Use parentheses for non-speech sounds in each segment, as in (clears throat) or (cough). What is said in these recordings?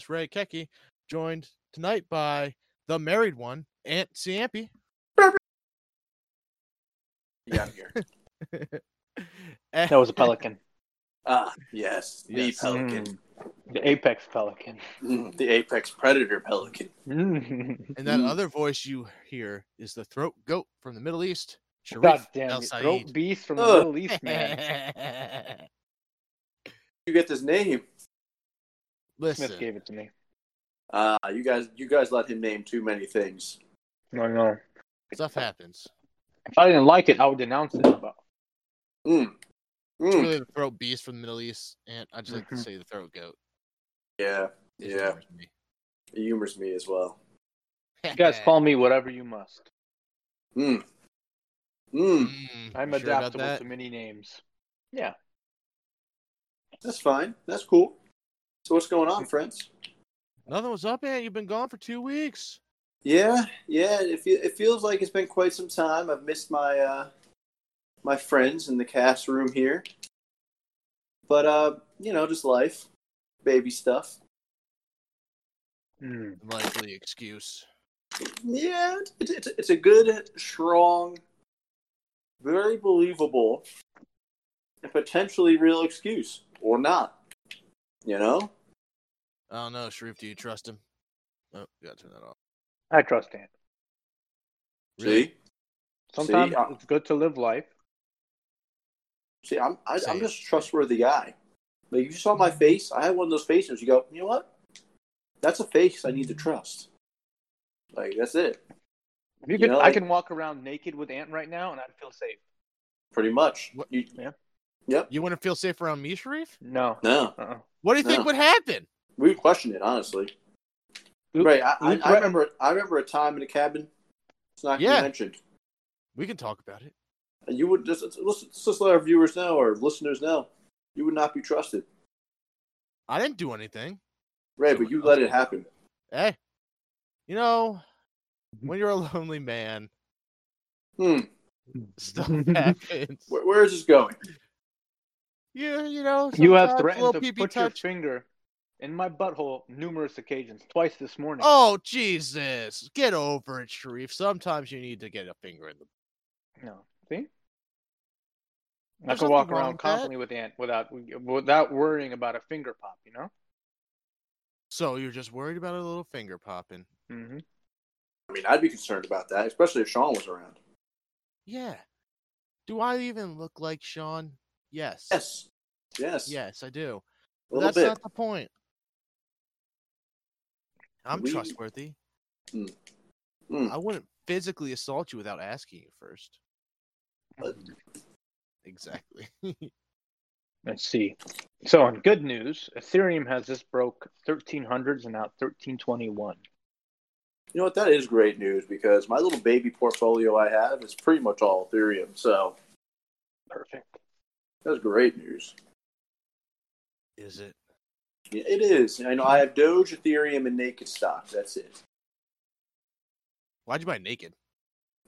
Host, Ray Keki, joined tonight by the married one, Ant Ciampi. Yeah, I'm here. (laughs) That was a pelican. ah, yes, the Yes. pelican, Mm. The apex pelican. Mm, the apex predator pelican. Mm. And that Mm. (laughs) other voice you hear is the throat goat from the Middle East, Sharif God damn El it. Said. Throat beast from the Ugh. Middle East, man. (laughs) You get this name. Listen, Smith gave it to me. Uh, you guys, you guys let him name too many things. No, no. stuff happens. If I didn't like it, I would denounce it. But Mm. It's Mm. really the throat beast from the Middle East, and I just like to Mhm. say the throat goat. Yeah, It yeah, humors me. it humors me as well. you guys (laughs) call me whatever you must. Mm. Mm. Mm, I'm you sure adaptable that? to many names. Yeah. That's fine. That's cool. So what's going on, friends? Nothing was up, Ant. You've been gone for two weeks. Yeah, yeah. It, fe- it feels like it's been quite some time. I've missed my uh, my friends in the cast room here, but uh, you know, just life, baby stuff. Mm. Likely excuse. Yeah, it's it's, it's a good, strong, very believable, and potentially real excuse, or not. You know, I don't know, Sharif. Do you trust him? Oh, you gotta turn that off. I trust Ant. Really? see, Sometimes See, it's good to live life. see, I'm I, Say I'm just a trustworthy guy. Like you saw my mm-hmm. face, I had one of those faces. You go, you know what? That's a face I need to trust. Like that's it, If you You could, know, I can walk around naked with Ant right now, and I'd feel safe. pretty much. What- You, Yeah. Yep. You wouldn't feel safe around me, Sharif? No. No, Uh-uh. What do you think would happen? we would question it honestly. Oop, Right. I, I, oop, I right. remember. I remember a time in a cabin. It's not Yeah. yeah. mentioned. We can talk about it. And you would just let's, let's just let our viewers know or listeners know you would not be trusted. I didn't do anything. Right, Someone but you let it happen. Hey, you know, when you're a lonely man, Hmm. stuff (laughs) happens. Where, where is this going? You, you know, You have threatened to pee-pee put your finger in my butthole numerous occasions, twice this morning. Oh Jesus! Get over it, Sharif. Sometimes you need to get a finger in the. No, see, I There's can walk around with that. confidently with Ant without without worrying about a finger pop. You know. So you're just worried about a little finger popping. Mm-hmm. I mean, I'd be concerned about that, especially if Sean was around. Yeah. Do I even look like Sean? Yes. Yes. Yes. Yes, I do. A little that's bit. not the point. I'm We- trustworthy. Mm. Mm. I wouldn't physically assault you without asking you first. But- Exactly. (laughs) Let's see. So, on good news, Ethereum has just broke 1300s and now 1321. You know what? That is great news because my little baby portfolio I have is pretty much all Ethereum. So Perfect. That's great news. Is it? Yeah, it is. I know I have Doge, Ethereum, and Naked stock. That's it. Why'd you buy naked?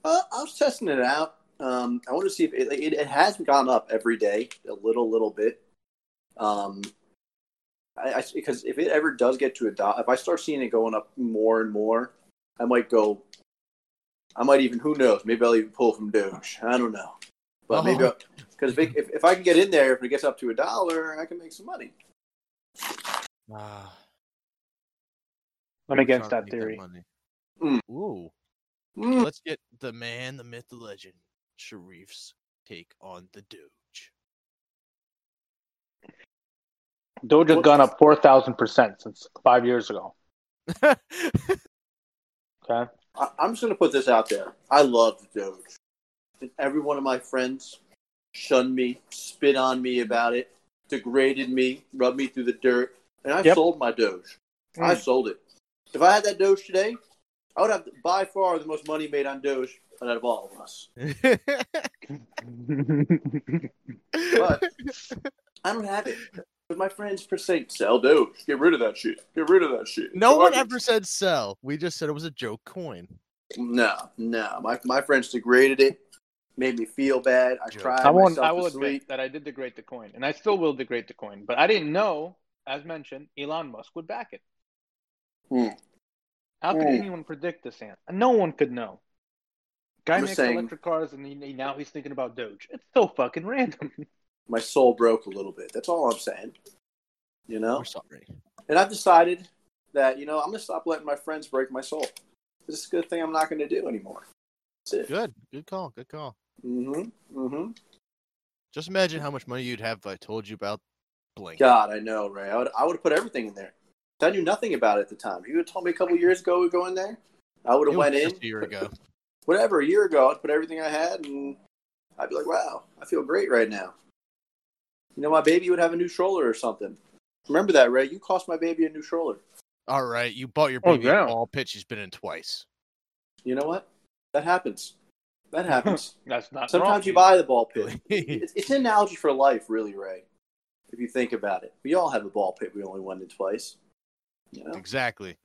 Uh, I was testing it out. Um, I want to see if it, it, it has gone up every day a little, little bit. Um, I, I because if it ever does get to a dot, if I start seeing it going up more and more, I might go. I might even who knows? Maybe I'll even pull from Doge. I don't know, but maybe Oh. I'll, Because if, if if I can get in there, if it gets up to a dollar, I can make some money. Ah, I'm against that theory. money. Mm. Ooh, Mm. let's get the man, the myth, the legend, Sharif's take on the Doge. Doge has gone up four thousand percent since five years ago. (laughs) Okay. I, I'm just gonna put this out there. I love the Doge. And every one of my friends shunned me, spit on me about it, degraded me, rubbed me through the dirt, and I Yep. sold my Doge. I Mm. sold it. If I had that Doge today, I would have by far the most money made on Doge out of all of us. But I don't have it. But my friends per se sell Doge. Get rid of that shit. Get rid of that shit. no one ever said sell. We just said it was a joke coin. No, no. My my friends degraded it, made me feel bad. I tried. I won't. I will to admit that I did degrade the coin, and I still will degrade the coin. But I didn't know, as mentioned, Elon Musk would back it. Hmm. How could Hmm. anyone predict this? Ant? No one could know. Guy I'm makes saying- electric cars, and he, he- now he's thinking about Doge. It's so fucking random. (laughs) My soul broke a little bit. That's all I'm saying. You know? We're sorry. And I've decided that, you know, I'm gonna stop letting my friends break my soul. This is a good thing I'm not gonna do anymore. That's. Good, good call, good call. Mm-hmm. Mm-hmm. Just imagine how much money you'd have if I told you about Blink. God, I know, Ray. I would I would have put everything in there. I knew nothing about it at the time. If you had told me a couple years ago we'd go in there, I would have was went in. a year ago. whatever a year ago i'd put everything i had and i'd be like wow i feel great right now you know my baby would have a new stroller or something remember that ray you cost my baby a new stroller All right, you bought your Oh, baby yeah. a ball pit she's been in twice. you know what that happens that happens (laughs) That's not. sometimes wrong. you buy the ball pit it's, it's an analogy for life really ray if you think about it we all have a ball pit we only won it twice you know exactly.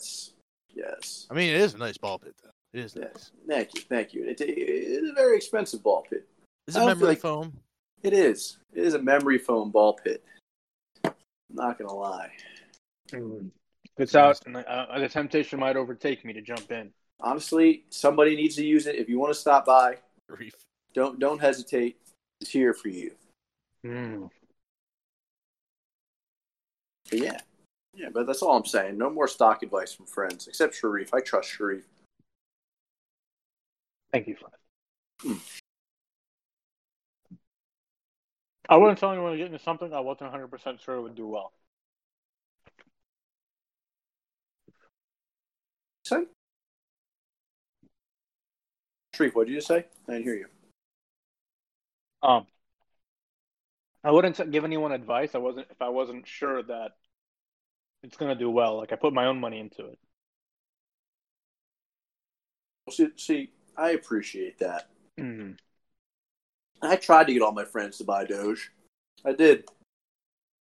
It's- yes I mean, it is a nice ball pit, though. It is Yeah. nice. thank you thank you it, it, it's a very expensive ball pit Is it memory like- foam? It is. It is a memory foam ball pit. I'm not gonna lie. Mm. It's out, and uh, the temptation might overtake me to jump in. Honestly, somebody needs to use it. If you want to stop by, Grief. don't don't hesitate. It's here for you. Mm. But yeah, yeah. But that's all I'm saying. No more stock advice from friends, except Sharif. I trust Sharif. Thank you, friend. Hmm. I wouldn't tell anyone to get into something I wasn't 100% sure it would do well. Say, Sharif, what did you say? I didn't hear you. Um, I wouldn't give anyone advice. I wasn't if I wasn't sure that it's gonna do well. Like I put my own money into it. See, see, I appreciate that. Mm. I tried to get all my friends to buy Doge. I did.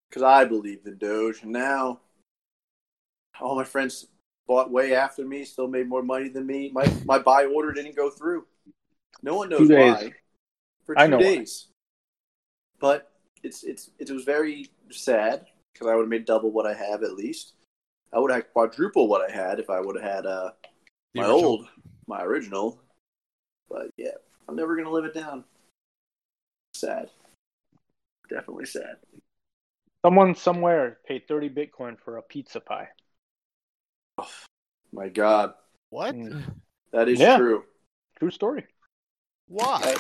Because I believed in Doge. And now all my friends bought way after me, still made more money than me. My my buy order didn't go through. No one knows why. For two I know why. days. But it's it's it was very sad because I would have made double what I have at least. I would have quadruple what I had if I would have had uh, The my original. old, my original. But yeah, I'm never gonna live it down. Sad. Definitely sad. Someone somewhere paid 30 Bitcoin for a pizza pie. My God, What? Mm. (laughs) that is Yeah. true. True story. Why?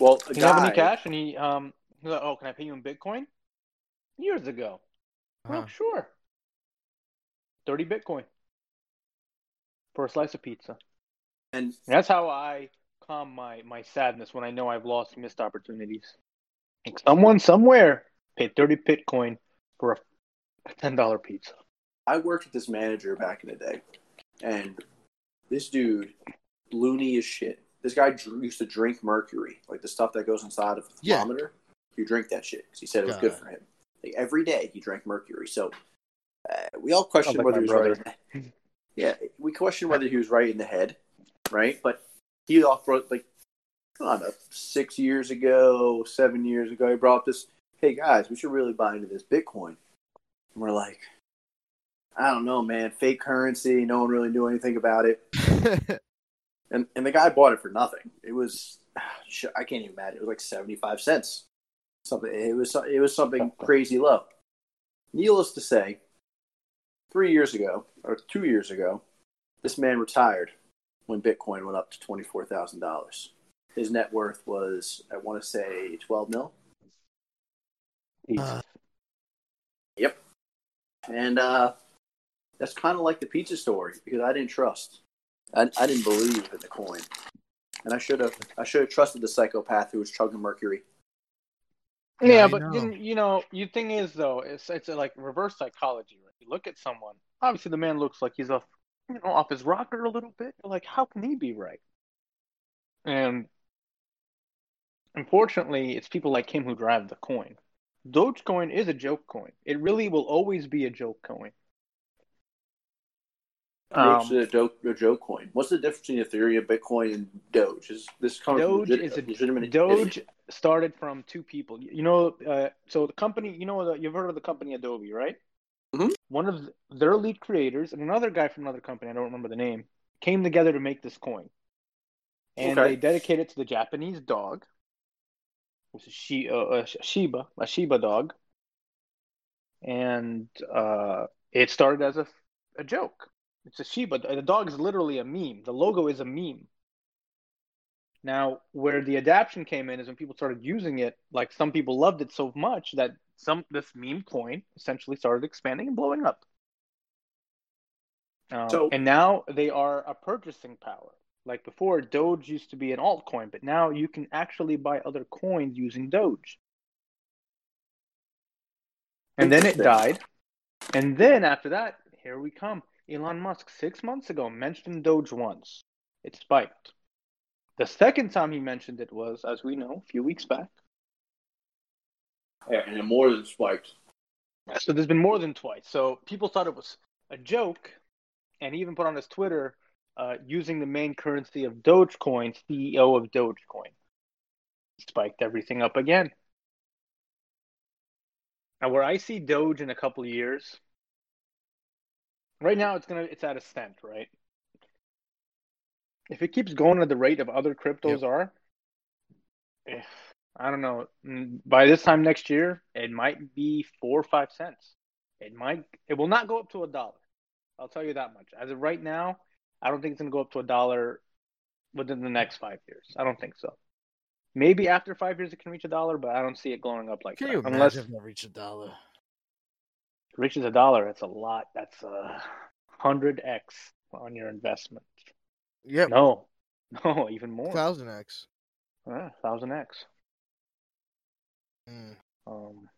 Well, a He didn't have guy, any cash, and he um, he was like, "Oh, can I pay you in Bitcoin?" Years ago. I'm Huh. like, sure. 30 Bitcoin for a slice of pizza. and And that's how I calm my, my sadness when I know I've lost missed opportunities. Like someone somewhere paid 30 Bitcoin for a $10 pizza. I worked with this manager back in the day, and this dude, loony as shit. This guy dr- used to drink mercury, like the stuff that goes inside of the Yeah. thermometer. You drink that shit because he said it was good for him. Like every day, he drank mercury. So uh, we all questioned like whether he was right. (laughs) yeah, we questioned whether he was right in the head, right? But he off brought like I don't know, six years ago, seven years ago, he brought up this. Hey guys, we should really buy into this Bitcoin. And we're like, I don't know, man. Fake currency. No one really knew anything about it. (laughs) And and the guy bought it for nothing. It was (sighs) I can't even imagine. It was like seventy five cents. Something. It was it was something crazy low. Needless to say, three years ago or two years ago, this man retired when Bitcoin went up to twenty four thousand dollars. His net worth was, I want to say, twelve mil. Uh, Yep. And uh, that's kind of like the pizza story because I didn't trust. I, I didn't believe in the coin, and I should have. I should have trusted the psychopath who was chugging mercury. Yeah, I but know. you, you know, you thing is though, it's it's uh, like reverse psychology. Right? You look at someone. Obviously, the man looks like he's off, you know, off his rocker a little bit. You're like, how can he be right? And unfortunately, it's people like him who drive the coin. Dogecoin is a joke coin. It really will always be a joke coin. Um, joke, a joke coin. What's the difference between Ethereum, Bitcoin, and Doge? Is this from Doge legit- is a legitimate? Doge started from two people. You know, uh, so the company, you know, the, you've heard of the company Adobe, right? Mhm. One of their lead creators and another guy from another company, I don't remember the name, came together to make this coin, and Okay. they dedicated it to the Japanese dog, which is shi- uh, a Shiba, a Shiba dog, and uh, it started as a a joke. It's a Shiba. The dog is literally a meme. The logo is a meme. Now, where the adaptation came in is when people started using it. Like some people loved it so much that some this meme coin essentially started expanding and blowing up. Um, So- and now they are a purchasing power. Like before, Doge used to be an altcoin, but now you can actually buy other coins using Doge. And then it died. And then after that, here we come. Elon Musk, six months ago, mentioned Doge once. It spiked. The second time he mentioned it was, as we know, a few weeks back. Yeah, and it more than spiked. So there's been more than twice. So people thought it was a joke, and he even put on his Twitter uh, using the main currency of Dogecoin, CEO of Dogecoin. Spiked everything up again. Now, where I see Doge in a couple of years, right now it's gonna it's at a cent, right? If it keeps going at the rate of other cryptos are, if I don't know, by this time next year, it might be four or five cents. It might, it will not go up to a dollar. I'll tell you that much. As of right now, I don't think it's going to go up to a dollar within the next five years. I don't think so. Maybe after five years it can reach a dollar, but I don't see it going up like Can that. you Unless imagine if it reached a dollar? It reaches a dollar, that's a lot. That's a hundred x on your investment. Yeah. No, (laughs) no, even more. Thousand X. Thousand x. Mm. Um,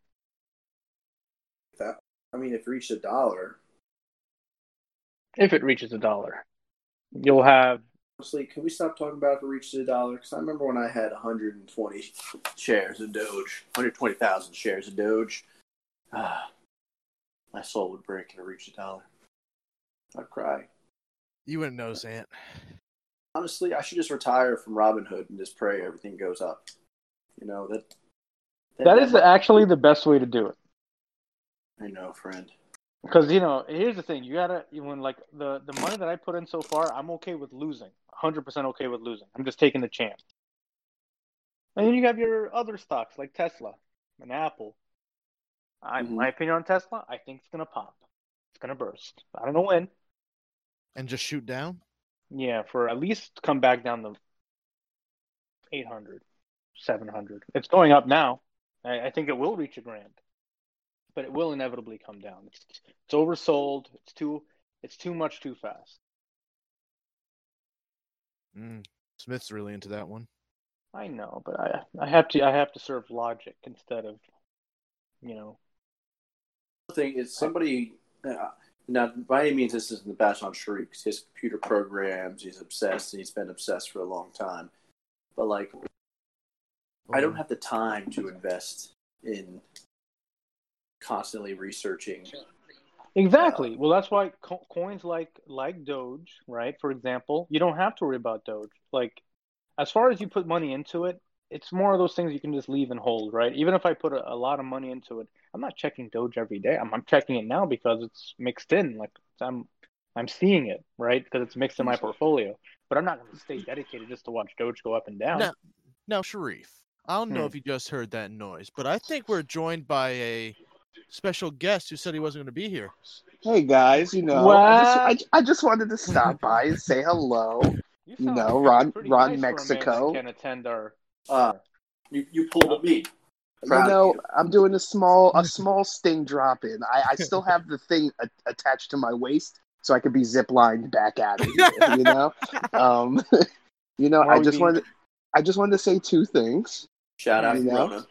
That I mean, if it reached a dollar, if it reaches a dollar, you'll have honestly, can we stop talking about if it reaches a dollar? Because I remember when I had 120 shares of Doge, 120,000 shares of Doge. Ah, my soul would break if it reached a dollar. I'd cry. You wouldn't notice, Ant. Honestly, I should just retire from Robinhood and just pray everything goes up. You know that. that is actually the best way to do it. I know, friend. Because you know, here's the thing: you gotta when like the the money that I put in so far, I'm okay with losing, 100 percent okay with losing. I'm just taking the chance. And then you have your other stocks like Tesla and Apple. I, Mhm. My opinion on Tesla, I think it's gonna pop. It's gonna burst. I don't know when. And just shoot down? Yeah, for at least come back down the 800, 700. It's going up now. I, I think it will reach a grand, but it will inevitably come down. It's, it's oversold. It's too it's too much too fast. Mm. Smith's really into that one. I know, but I I have to I have to serve logic instead of you know thing is, somebody. Uh, now, by any means, this isn't the bash on Shrieks. His computer programs, he's obsessed, and he's been obsessed for a long time. But like, I don't have the time to invest in constantly researching. Exactly. Well, that's why co- coins like like Doge, right? For example, you don't have to worry about Doge. Like, as far as you put money into it, it's more of those things you can just leave and hold, right? Even if I put a, a lot of money into it, I'm not checking Doge every day. I'm, I'm checking it now because it's mixed in. Like, I'm I'm seeing it, right? Because it's mixed in my portfolio. But I'm not going to stay dedicated just to watch Doge go up and down. No. Now, Sharif, I don't know Hmm. if you just heard that noise, but I think we're joined by a special guest who said he wasn't going to be here. Hey guys, you know, I just, I, I just wanted to stop by and say hello. You sound know, pretty- Ron- Ron nice for a man Mexico. Can attend our. Uh, You you pulled a me. You Proud of know, you. I'm doing a small a (laughs) small sting drop in. I, I still have the thing a- attached to my waist, so I could be zip lined back at it. You (laughs) know, um, (laughs) you know, Why I just being- wanted I just wanted to say two things. Shout out You know? Rona.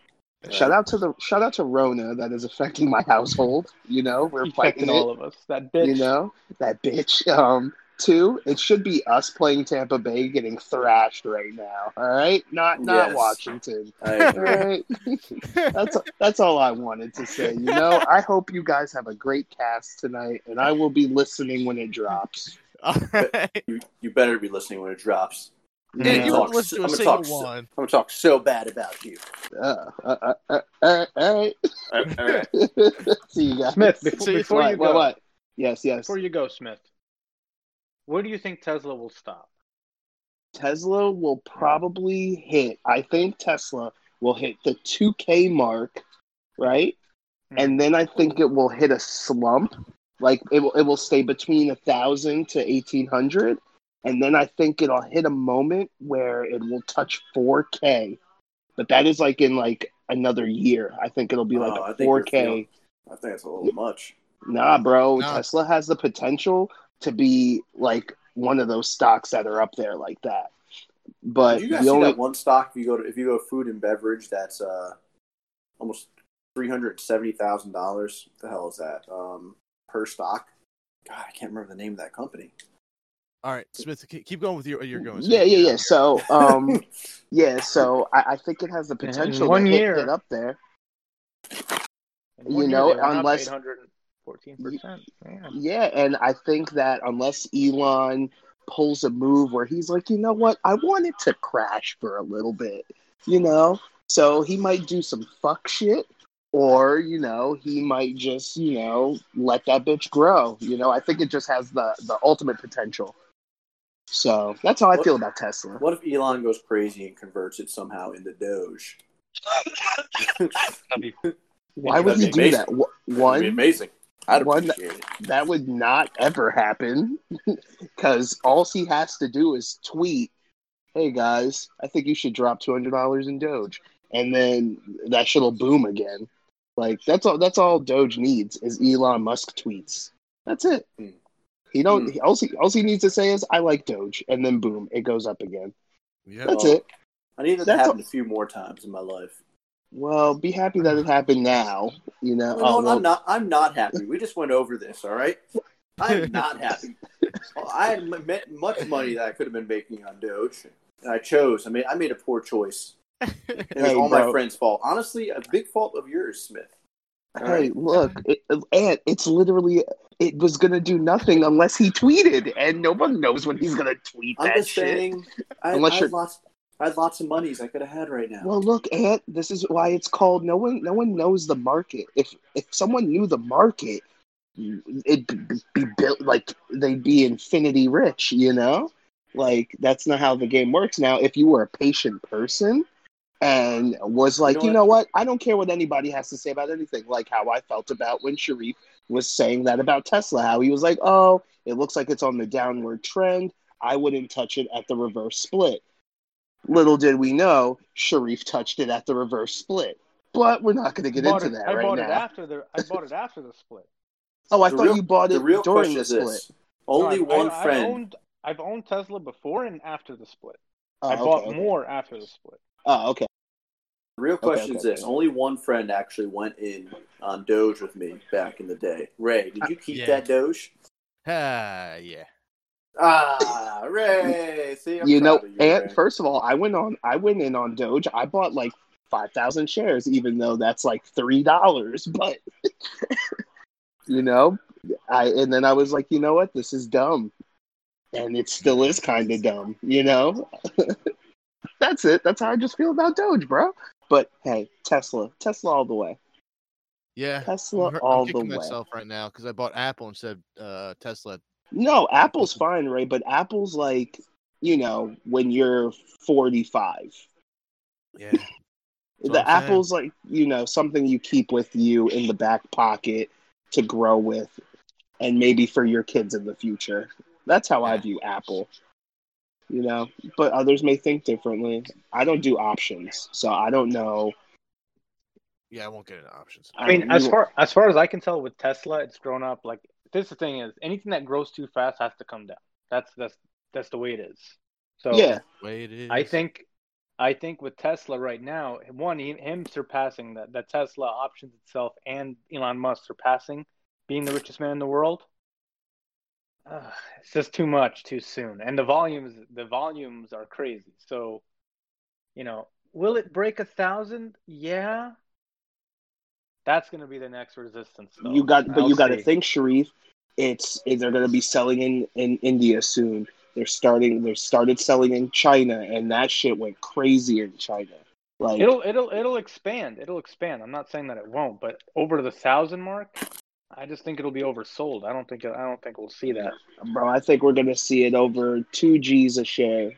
Shout out to the shout out to Rona that is affecting my household. You know, we're Affecting fighting all of us. That bitch. You know, that bitch. Um, two, it should be us playing Tampa Bay getting thrashed right now. All right, not not Yes. Washington. I All agree. right, (laughs) that's that's all I wanted to say. You know, I hope you guys have a great cast tonight, and I will be listening when it drops. All right. you, you better be listening when it drops. Yeah, Yeah. you Talk- won't listen to I'm a gonna single talk so- one. I'm gonna talk so bad about you. Uh, uh, uh, uh, uh, all right. All right, all right. (laughs) See you guys. Smith, before, See, before what, you what, go, what? Yes, yes. before you go, Smith, where do you think Tesla will stop? Tesla will probably hit. I think Tesla will hit the 2K mark, right? Hmm. And then I think it will hit a slump. Like it will, it will stay between a thousand to eighteen hundred, and then I think it'll hit a moment where it will touch 4K. But that is like in like another year. I think it'll be like Oh, I a 4K. feeling- I think it's a little much. Nah, bro. Nah. Tesla has the potential to be like one of those stocks that are up there like that. But Did you guys the see only that one stock? If you go to if you go to food and beverage, that's uh almost three hundred seventy thousand dollars. The hell is that? Um, per stock. God, I can't remember the name of that company. All right, Smith, keep going with your your going. yeah, yeah, yeah. So, um, (laughs) yeah, so I, I think it has the In potential one to year. hit up there. In You one year, know, they unless- 814%. Yeah. Yeah, and I think that unless Elon pulls a move where he's like, you know what, I want it to crash for a little bit, you know, so he might do some fuck shit, or you know, he might just you know let that bitch grow. You know, I think it just has the the ultimate potential. So that's how I What- feel about Tesla. What if Elon goes crazy and converts it somehow into Doge? Why would That'd he do that? Wh- That'd be One, amazing. I'd One- appreciate it. that would not ever happen (laughs) because all he has to do is tweet, "Hey guys, I think you should drop two hundred dollars in Doge," and then that shit'll boom again. Like that's all. That's all Doge needs is Elon Musk tweets. That's it. Hmm. He don't. He, all, he, all he needs to say is, "I like Doge," and then boom, it goes up again. Yeah. That's Oh. it. I need that to happen a few more times in my life. Well, be happy that it happened now. You know. No, Oh, I'm not. I'm not happy. We just went over this. All right. I'm not happy. (laughs) Well, I had met much money that I could have been making on Doge, and I chose. I mean, I made a poor choice. It was Hey, all my friend's fault. Honestly, a big fault of yours, Smith. All Hey, right. look, it, and it's literally it was gonna do nothing unless he tweeted, and no one knows when he's gonna tweet I'm that just shit. saying. I, Unless I you're- lots. I had lots of monies I could have had right now. Well, look, Ant, this is why it's called no one. No one knows the market. If if someone knew the market, it'd be, be built like they'd be infinity rich. You know, like that's not how the game works. Now, if you were a patient person and was like, know you what? know what, I don't care what anybody has to say about anything. Like how I felt about when Sharif was saying that about Tesla, how he was like, oh, it looks like it's on the downward trend. I wouldn't touch it at the reverse split. Little did we know, Sharif touched it at the reverse split. But we're not going to get into it- that I right bought it now. after the. I bought it after the split. Oh, I The thought real- you bought the it real during question the is split. this: only No, I- one I, friend. I've owned, I've owned Tesla before and after the split. Oh, I okay, bought okay. more after the split. Oh, okay. The real question okay, is this: only one friend actually went in on Doge with me back in the day. Ray, did you keep Yeah. that Doge? Ah, yeah. Ah, Ray. See, I'm you know, proud of and Ray. first of all, I went on. I went in on Doge. I bought like five thousand shares, even though that's like three dollars. (laughs) But you know, I and then I was like, you know what, this is dumb, and it still is kind of dumb. You know, (laughs) that's it. That's how I just feel about Doge, bro. But hey, Tesla, Tesla all the way. Yeah. Tesla I'm, all I'm the kicking way. myself right now because I bought Apple instead of uh, Tesla. No, Apple's fine, right? but Apple's like, you know, when you're 45. Yeah. (laughs) the what I'm saying. apple's like you know something you keep with you in the back pocket to grow with and maybe for your kids in the future that's how i view apple you know but others may think differently i don't do options so i don't know Yeah, I won't get into options. I mean, don't- as far as far as I can tell, with Tesla, it's grown up. Like this, the thing is, anything that grows too fast has to come down. That's that's that's the way it is. So yeah Way it is. I think, I think with Tesla right now, one him surpassing that that Tesla options itself and Elon Musk surpassing being the richest man in the world. Uh, it's just too much too soon, and the volumes the volumes are crazy. So, you know, will it break a thousand? Yeah. That's going to be the next resistance. Though. you got but I'll you got to think sharif it's they're going to be selling in in india soon they're starting they started selling in china and that shit went crazy in china like It'll it'll it'll expand. It'll expand. I'm not saying that it won't, but over the thousand mark, I just think it'll be oversold. I don't think I don't think we'll see that. bro i think we're going to see it over 2 g's a share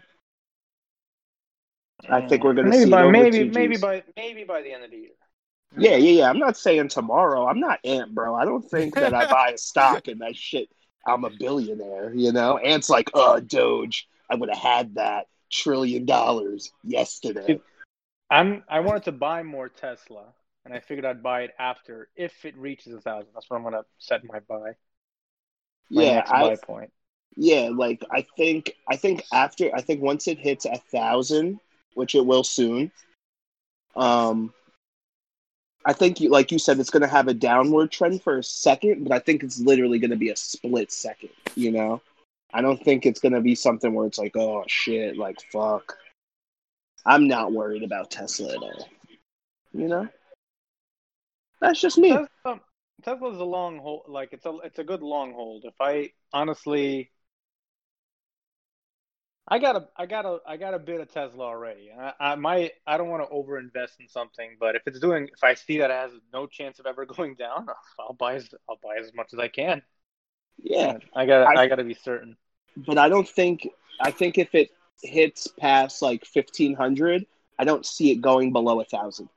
I think mm. we're gonna maybe see it by over maybe two maybe by maybe by the end of the year. Yeah, yeah, yeah. I'm not saying tomorrow. I'm not Ant, bro. I don't think that I buy a stock and that shit. I'm a billionaire, you know. Ant's like, oh, Doge. I would have had that trillion dollars yesterday. I'm I wanted to buy more Tesla, and I figured I'd buy it after if it reaches a thousand. That's when I'm gonna set my buy. My Yeah, I buy point. yeah, like I think I think after I think once it hits a thousand, which it will soon, um, I think you like you said it's going to have a downward trend for a second, but I think it's literally going to be a split second. You know, I don't think it's going to be something where it's like, oh shit, like fuck. I'm not worried about Tesla at all. You know, that's just me. Tesla, Tesla's a long hold. Like it's a it's a good long hold. If I honestly, I got a I got a I got a bit of Tesla already. I, I might I don't want to overinvest in something, but if it's doing if I see that it has no chance of ever (laughs) going down, I'll buy as I'll buy as much as I can. Yeah, I got I- I, got to be certain. but I don't think I think if it hits past like fifteen hundred, I don't see it going below a thousand.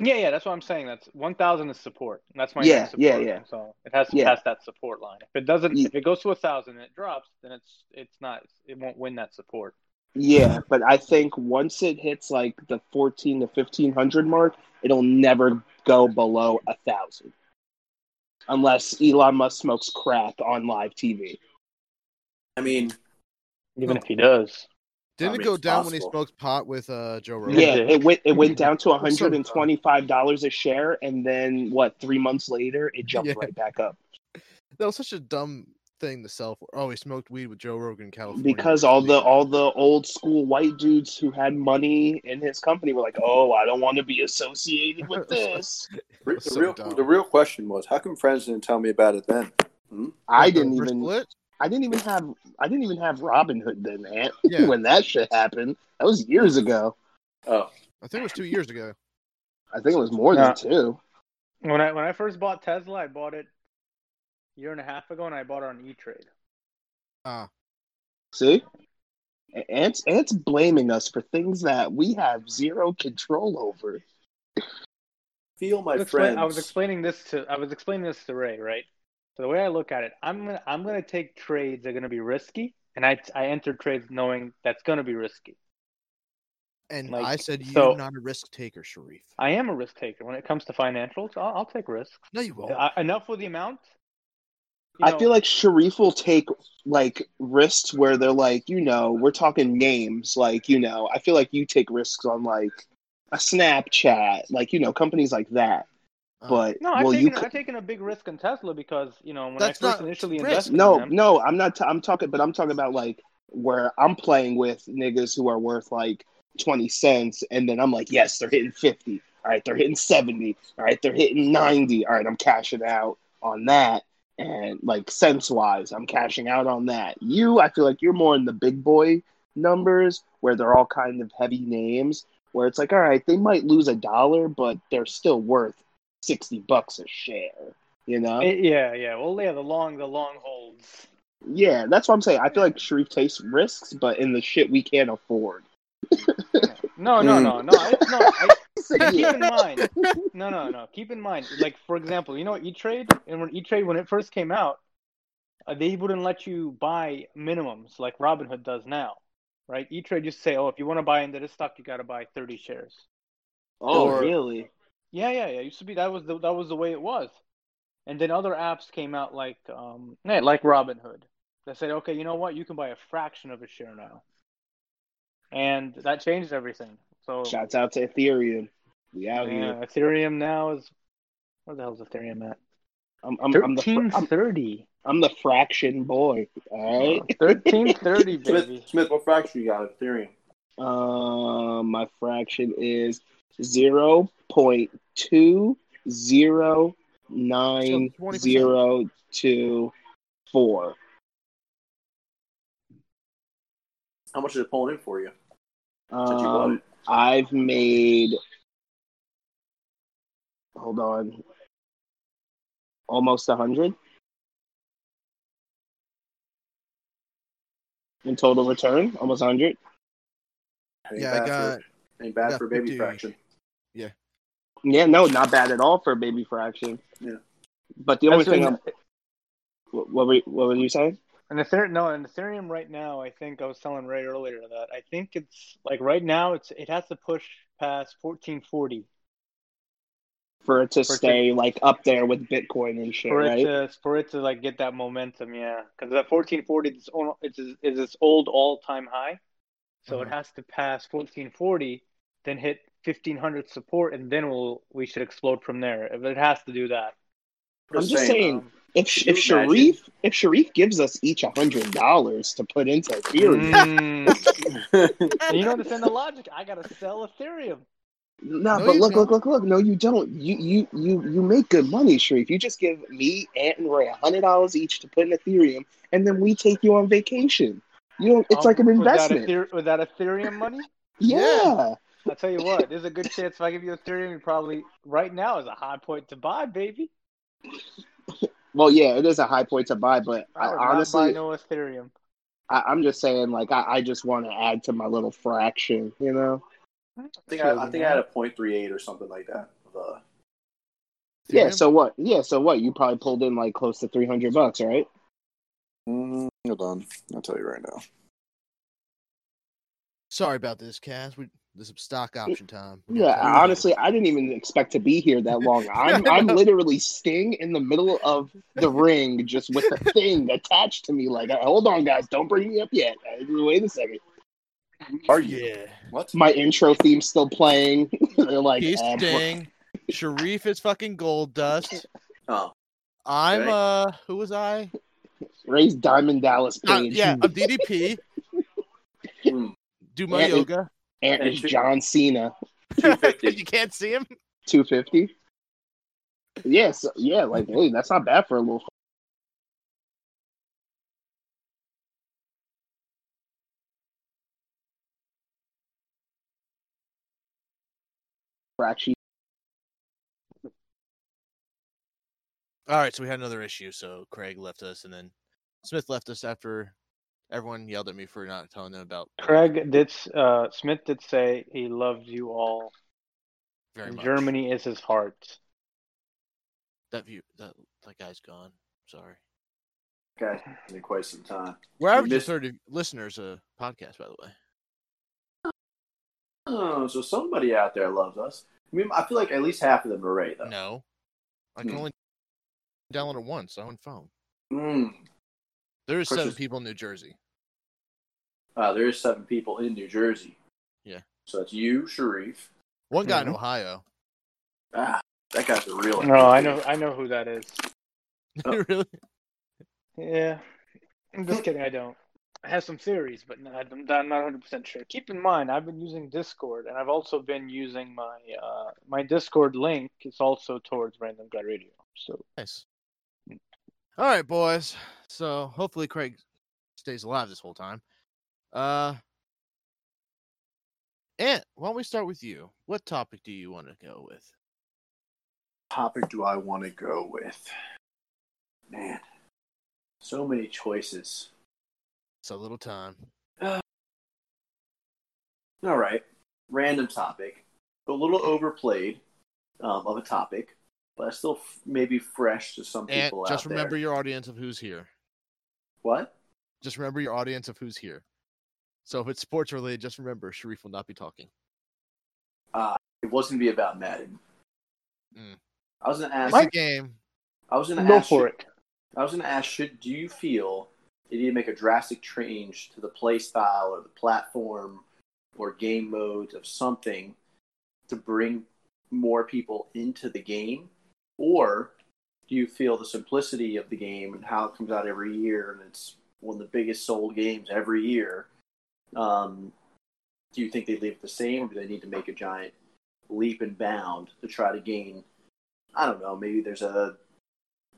Yeah, yeah, that's what I'm saying. That's one thousand is support. That's my Yeah, support. yeah, yeah. So it has to Yeah. pass that support line. If it doesn't, Ye- if it goes to a thousand and it drops, then it's it's not it won't win that support. Yeah, but I think once it hits like the fourteen to fifteen hundred mark, it'll never go below a thousand, unless Elon Musk smokes crack on live TV. I mean, Even if he does. Didn't it go it's down when he smoked pot with uh, Joe Rogan? Yeah, it went it went down to (laughs) one That's so hundred and twenty five dollars a share, and then what? Three months later, it jumped Yeah. right back up That was such a dumb thing to sell for. Oh, he smoked weed with Joe Rogan in California. because all the all the old school white dudes who had money in his company were like, "Oh, I don't want to be associated with (laughs) this." re- the so real dumb. the real question was, how come friends didn't tell me about it then? I didn't even split? I didn't even have I didn't even have Robinhood then, man. (laughs) Yeah. when that shit happened, that was years ago. Oh, I think it was two years ago. I think it was more Yeah. than two. When I when I first bought Tesla, I bought it a year and a half ago, and I bought it on E Trade. Ah, See, Ant's Ant's blaming us for things that we have zero control over. feel my I was explain- friends. I was explaining this to I was explaining this to Ray, right? So the way I look at it, I'm gonna I'm gonna take trades that are gonna be risky, and I I enter trades knowing that's gonna be risky. and Like, I said you're so- not a risk taker, Sharif. I am a risk taker when it comes to financials. I'll, I'll take risks. No, you won't. I, enough with the amount. You I feel like Sharif will take like risks where they're like, you know, we're talking names. Like, you know, I feel like you take risks on like a Snapchat, like you know, companies like that. Uh, But no, I've well, taken you I've taken a big risk in Tesla because you know when That's I first initially risk. invested in no, them, no, I'm not. T- I'm talking, but I'm talking about like where I'm playing with niggas who are worth like twenty cents, and then I'm like, yes, they're hitting fifty. All right, they're hitting seventy. All right, they're hitting ninety. All right, I'm cashing out on that, and like sense wise, I'm cashing out on that. You, I feel like you're more in the big boy numbers where they're all kind of heavy names, where it's like, all right, they might lose a dollar, but they're still worth sixty bucks a share. You know? Eh, yeah, yeah. Well, yeah, the long the long holds. Yeah, that's what I'm saying. I feel like Sharif takes risks, but in the shit we can't afford. (laughs) No, no, no, no. It's not. I, (laughs) keep in mind. No, no, no. Keep in mind. Like for example, you know what E Trade, and when E Trade when it first came out, uh, they wouldn't let you buy minimums like Robinhood does now, right? E Trade to say, oh, if you want to buy into this stock, you got to buy 30 shares. Oh, Or- really? Yeah, yeah, yeah. It used to be that was the that was the way it was. And then other apps came out like um yeah, like Robinhood. That said, okay, you know what? You can buy a fraction of a share now. And that changed everything. So Shouts out to Ethereum. We out yeah, here. Ethereum now is where the hell's Ethereum at? I'm, I'm, I'm the fr- Thirteen I'm, thirty. I'm the fraction boy. All right. (laughs) Thirteen thirty, baby. Smith, Smith, what fraction you got Ethereum? Um, my fraction is zero point two zero nine So zero two four. How much is it pulling in for you? Since you bought Um, it? I've made. Hold on. Almost a hundred in total return. Almost a hundred. Ain't Yeah, I bad got. for, ain't bad got for baby 50. fraction. Yeah, Yeah, no, not bad at all for a baby fraction. Yeah. But the only That's thing I'm. What, what were what were you saying? And Ethereum, no, and Ethereum right now, I think I was telling Ray earlier that I think it's like right now it's it has to push past fourteen forty For it to For it to- stay like up there with Bitcoin and shit, for it right? to for it to like get that momentum, yeah. Because at fourteen forty, it's on- it's is its old all time high, so it Uh-huh. has to pass fourteen forty, then hit fifteen hundred support, and then we'll we should explode from there. If it has to do that. I'm just saying, Um, if if you? Sharif if Sharif gives us each a hundred dollars to put into Ethereum, mm, (laughs) you don't understand the logic. I gotta sell Ethereum. No, No, but you look, look, don't. look, look. No, you don't. You, you, you, you make good money, Sharif. You just give me, Ant, and Ray a hundred dollars each to put in Ethereum, and then we take you on vacation. You know, it's Um, like an was that investment. Ether- Was that Ethereum money? yeah. I'll tell you what, there's a good chance if I give you Ethereum, you probably right now is a high point to buy, baby. Well, yeah, it is a high point to buy, but I, I would buy honestly, no Ethereum. I, I'm just saying, like, I, I just want to add to my little fraction. You know? I think I, I think I had a point three eight or something like that. Of, uh, Yeah. So what? Yeah. So what? You probably pulled in like close to three hundred bucks, right? mm, hold on, I'll tell you right now. Sorry about this, Cass. We this is stock option time. We Yeah, gotta tell you honestly, I didn't even expect to be here that long. (laughs) I'm I'm literally Sting in the middle of the (laughs) ring, just with the thing attached to me. Like, hold on, guys, don't bring me up yet. Uh, Wait a second. Are Yeah. What's My intro theme still playing. (laughs) They're like, He's uh, Sting. Sharif is fucking gold dust. Oh, I'm Okay. uh who was I? Ray's Diamond Dallas Uh, Page. yeah, I'm DDP. mm, Do my Yeah, it- yoga. Ant it's John Cena, (laughs) you can't see him. two fifty. Yes, yeah, like hey, that's not bad for a little. Fraction. All right, so we had another issue. So Craig left us, and then Smith left us after everyone yelled at me for not telling them about Craig did uh Smith did say he loves you all. very much. Germany is his heart. That view, that that guy's gone. Sorry. Okay, been quite some time. We're averaging missed- thirty listeners a podcast, by the way. Oh, so somebody out there loves us. I mean, I feel like at least half of them are Ray, though. No, I can Hmm. only download it once on phone. Mm. There is Chris seven people in New Jersey. Uh, there is seven people in New Jersey. Yeah. So it's you, Sharif. One guy Mm-hmm. in Ohio. Ah, that guy's a real. No, I know I know who that is. (laughs) Oh. really? Yeah. I'm just kidding, I don't. I have some theories, but no, I'm not 100 percent sure. Keep in mind, I've been using Discord, and I've also been using my uh, my Discord link. It's also towards Random Guy Radio. So Nice. All right, boys. So hopefully Craig stays alive this whole time. Uh, Ant, why don't we start with you? What topic do you want to go with? topic do I want to go with? Man, so many choices. So little time. All right. random topic, a little overplayed um, of a topic, but still f- maybe fresh to some people just remember there. your audience of who's here. What? Just remember your audience of who's here. So if it's sports related, just remember Sharif will not be talking. It wasn't gonna be about Madden. Mm. I was gonna ask. It's a game. I was gonna Go ask. for it. I was gonna ask. Should do you feel they need to make a drastic change to the play style or the platform or game modes of something to bring more people into the game, or do you feel the simplicity of the game and how it comes out every year and it's one of the biggest sold games every year? Um, do you think they leave it the same, or do they need to make a giant leap and bound to try to gain? I don't know. Maybe there's a,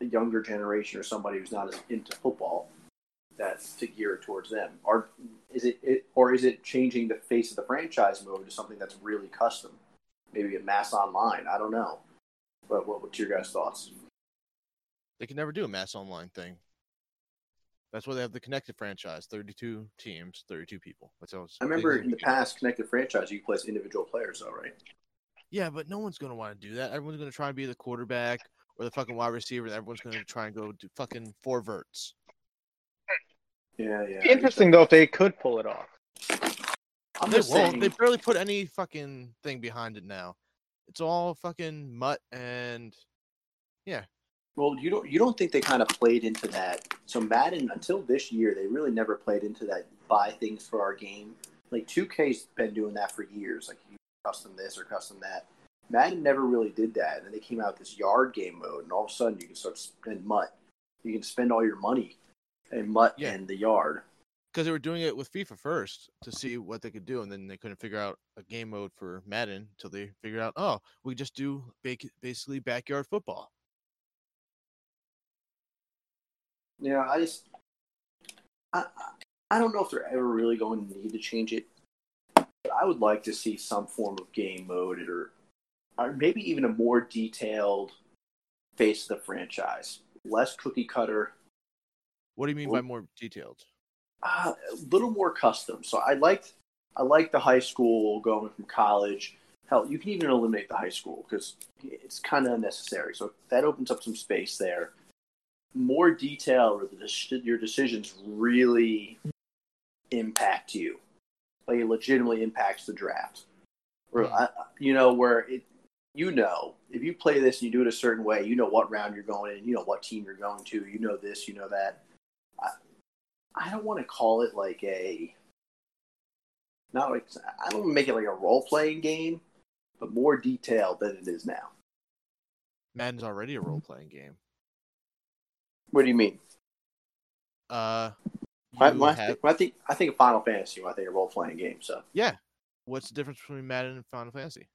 a younger generation or somebody who's not as into football that to gear it towards them. Or is it, it or is it changing the face of the franchise mode to something that's really custom? Maybe a mass online. I don't know. But what, what's your guys' thoughts? They can never do a mass online thing. That's why they have the connected franchise. Thirty-two teams, thirty-two people. That's how it's. I remember in the past, connected franchise, you could play as individual players, though, right? Yeah, but no one's gonna want to do that. Everyone's gonna try and be the quarterback or the fucking wide receiver. And everyone's gonna try and go do fucking four verts. Yeah, yeah. Interesting though if they could pull it off. I'm They just won't. saying. They barely put any fucking thing behind it now. It's all fucking MUT and Well, you don't you don't think they kind of played into that? So Madden until this year, they really never played into that buy things for our game. Like 2K's been doing that for years. Like you custom this or custom that. Madden never really did that, and then they came out with this yard game mode, and all of a sudden you can start spend MUT. You can spend all your money in MUT Yeah. and the yard. because they were doing it with FIFA first to see what they could do, and then they couldn't figure out a game mode for Madden until they figured out, oh, we just do basically backyard football. Yeah, I just I I- don't know if they're ever really going to need to change it. But I would like to see some form of game mode or or maybe even a more detailed face of the franchise. Less cookie cutter, What do you mean by more detailed? uh, a little more custom. So I liked I like the high school going from college. Hell, you can even eliminate the high school because it's kind of unnecessary. So that opens up some space there. More detail where the, your decisions really impact you, like it legitimately impacts the draft. Or, Hmm. You know, where it, you know, if you play this and you do it a certain way, you know what round you're going in, you know what team you're going to, you know this, you know that. I, I don't want to call it like a, not like I don't make it like a role playing game, but more detailed than it is now. Madden's already a role playing game. What do you mean? Uh, you when have- think, I think I think of Final Fantasy, when I think a role playing game. So yeah. What's the difference between Madden and Final Fantasy?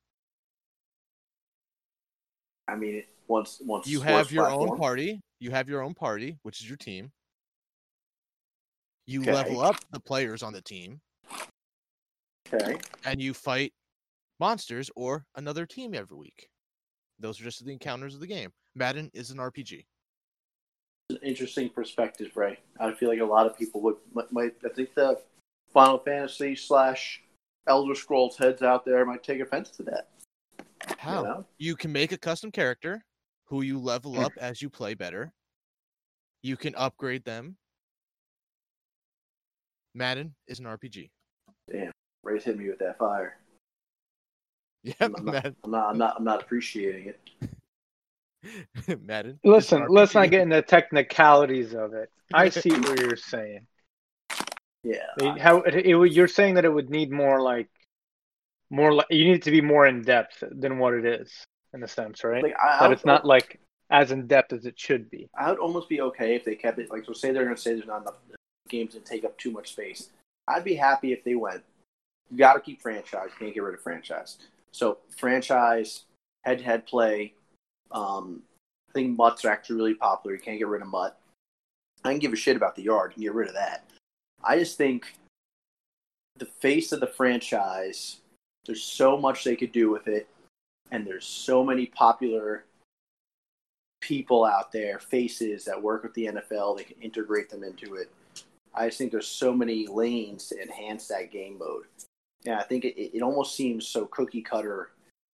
I mean, once once You have your own party. You have your own party, which is your team. You Okay. level up the players on the team, Okay, and you fight monsters or another team every week. Those are just the encounters of the game. Madden is an RPG. An interesting perspective, Ray. I feel like a lot of people would might, might I think the Final Fantasy slash Elder Scrolls heads out there might take offense to that. How? You know? You can make a custom character who you level up as you play better. You can upgrade them. Madden is an RPG. Damn, Ray's hit me with that fire. (laughs) Yep, I'm not-. I'm not I'm not I'm not appreciating it. (laughs) Madden. Listen, let's not RPG. get into technicalities of it. I (laughs) see what you're saying. Yeah. It- How it, it would- you're saying that it would need more like more like you need it to be more in depth than what it is in a sense, right? Like I, I that would- it's not like as in depth as it should be. I would almost be okay if they kept it like so. Say they're going to say there's not enough games and take up too much space. I'd be happy if they went. You got to keep franchise. Can't get rid of franchise. So franchise head to head play. Um, I think MUTs are actually really popular. You can't get rid of MUT. I can give a shit about the yard. Can get rid of that. I just think the face of the franchise. There's so much they could do with it, and there's so many popular people out there, faces that work with the NFL, they can integrate them into it. I just think there's so many lanes to enhance that game mode. Yeah, I think it, it almost seems so cookie cutter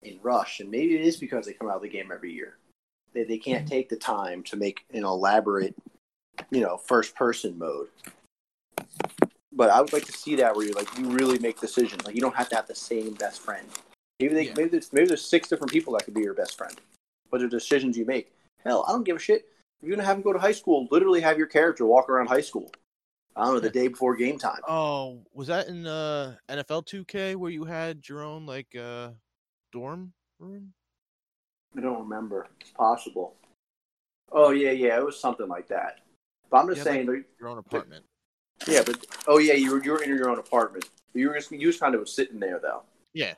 in Rush, and maybe it is because they come out of the game every year. They they can't take the time to make an elaborate, you know, first person mode. But I would like to see that where you like you really make decisions. Like you don't have to have the same best friend. Maybe they Yeah. maybe there's maybe there's six different people that could be your best friend. But the decisions you make. Hell, I don't give a shit. If you're gonna have them go to high school, literally have your character walk around high school. I don't know, the day before game time. Oh, was that in uh NFL 2K where you had your own like uh dorm room? I don't remember. It's possible. Oh yeah, yeah, it was something like that. But I'm just Yeah, saying, like, Your own apartment. yeah, but oh yeah, you were you were in your own apartment. But you were just you was kind of sitting there though. Yeah.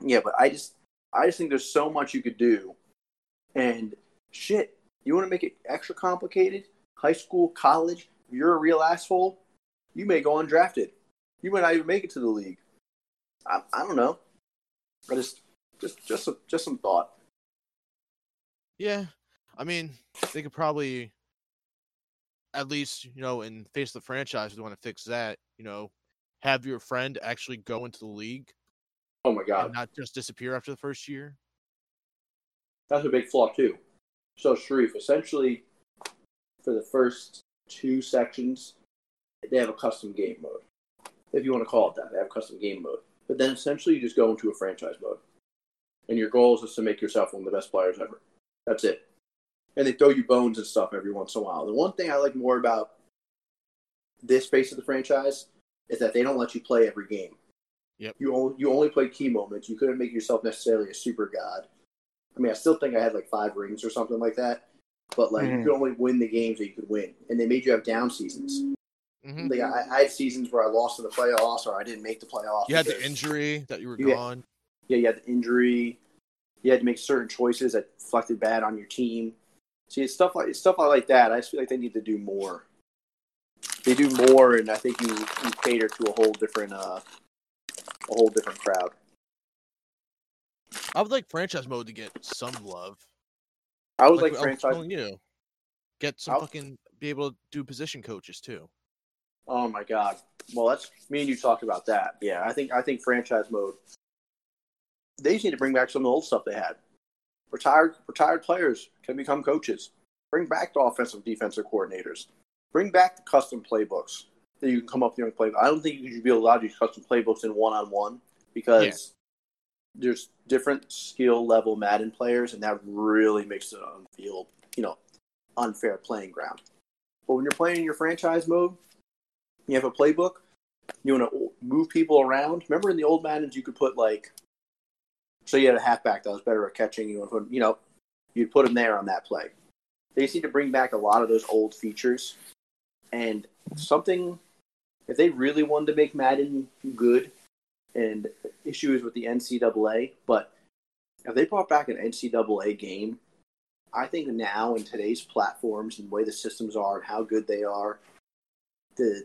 Yeah, but I just I just think there's so much you could do, and shit, you want to make it extra complicated? High school, college. If you're a real asshole, you may go undrafted. You might not even make it to the league. I, I don't know. I just just just some, just some thought. Yeah. I mean, they could probably at least, you know, in face of the franchise, if they want to fix that, you know, have your friend actually go into the league Oh my god. not just disappear after the first year. That's a big flaw too. So Sharif, essentially, for the first two sections, they have a custom game mode, if you want to call it that. They have a custom game mode, but then essentially you just go into a franchise mode, and your goal is just to make yourself one of the best players ever. That's it. And they throw you bones and stuff every once in a while. The one thing I like more about this phase of the franchise is that they don't let you play every game. Yep. You only, you only play key moments. You couldn't make yourself necessarily a super god. I mean, I still think I had like five rings or something like that. But like, you Mhm. could only win the games that you could win, and they made you have down seasons. hmm Like, I, I had seasons where I lost in the playoffs or I didn't make the playoffs. You had the injury that you were Yeah. gone. Yeah, you had the injury. You had to make certain choices that reflected bad on your team. See, it's stuff like stuff like that. I just feel like they need to do more. They do more, and I think you, you cater to a whole different uh, a whole different crowd. I would like franchise mode to get some love. I was like, was franchise. you, get some I'll- fucking be able to do position coaches too. Oh my god. Well, that's me and you talked about that. Yeah, I think I think franchise mode. They just need to bring back some of the old stuff they had. Retired retired players can become coaches. Bring back the offensive defensive coordinators. Bring back the custom playbooks that you can come up with your own playbook. I don't think you should be allowed to use custom playbooks in one on one because there's different skill level Madden players, and that really makes it on field, you know, unfair playing ground. But when you're playing in your franchise mode, you have a playbook. You want to move people around. Remember in the old Maddens, you could put like, so you had a halfback that was better at catching. You you know, you'd put him there on that play. They just need to bring back a lot of those old features, and something. If they really wanted to make Madden good, and issues with the NCAA, but if they brought back an NCAA game, I think now in today's platforms and the way the systems are and how good they are, the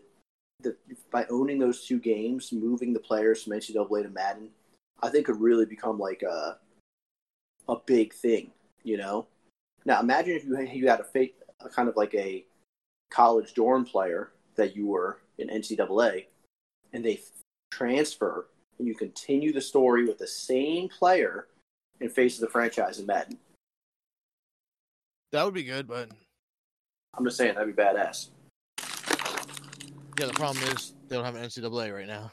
the by owning those two games, moving the players from NCAA to Madden, I think could really become like a a big thing. You know, now imagine if you had, you had a fake, a kind of like a college dorm player that you were in NCAA, and they transfer and you continue the story with the same player and face of the franchise in Madden. That would be good, but I'm just saying that'd be badass. yeah, the problem is they don't have an NCAA right now.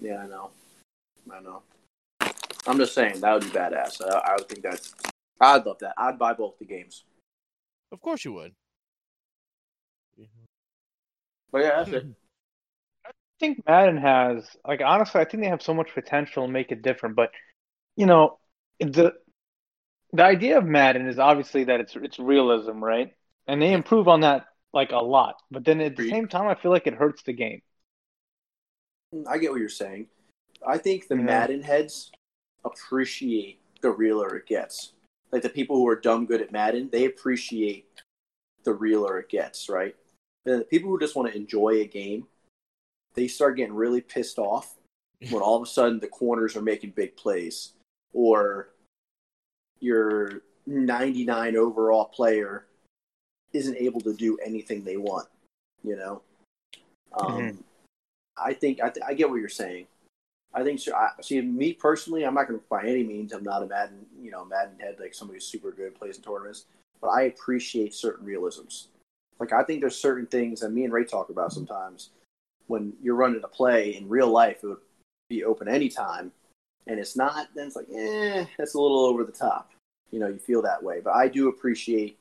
Yeah, I know. I know. I'm just saying that would be badass. I, I would think that. I'd love that. I'd buy both the games. Of course you would. But yeah, that's it. (clears throat) I think Madden has like honestly, I think they have so much potential to make it different. But you know, the the idea of Madden is obviously that it's it's realism, right? And they improve on that like a lot. But then at the same time, I feel like it hurts the game. I get what you're saying. I think the Yeah. Madden heads appreciate the realer it gets. Like the people who are dumb good at Madden, they appreciate the realer it gets, right? And the people who just want to enjoy a game, they start getting really pissed off (laughs) when all of a sudden the corners are making big plays or your 99 overall player isn't able to do anything they want, you know? Um, Mhm. I think I, th- I get what you're saying. I think so. I, see, me personally, I'm not going to by any means. I'm not a Madden, you know, Madden head like somebody who's super good plays in tournaments, but I appreciate certain realisms. Like I think there's certain things that me and Ray talk about sometimes. When you're running a play in real life, it would be open anytime, and it's not. Then it's like, eh, that's a little over the top. You know, you feel that way. But I do appreciate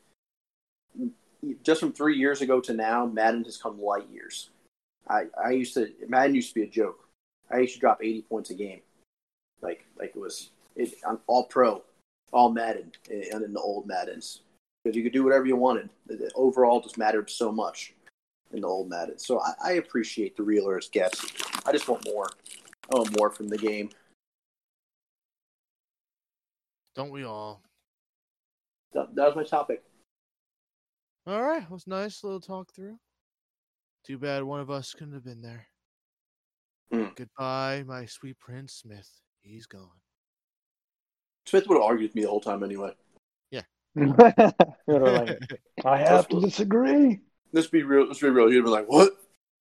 just from three years ago to now, Madden has come light years. I, I used to Madden used to be a joke. I used to drop 80 points a game, like like it was it, I'm all pro, all Madden, eh, and in the old Maddens because you could do whatever you wanted. The overall just mattered so much in the old Madden. So I, I appreciate the realers gets. I just want more. I want more from the game. Don't we all? That, that was my topic. All right, it was nice little talk through. Too bad one of us couldn't have been there. Mm. Goodbye, my sweet Prince Smith. He's gone. Smith would have argued with me the whole time anyway. You're (laughs) like, (laughs) I have to disagree. Let's be real. Let's be real. He'd be like, "What?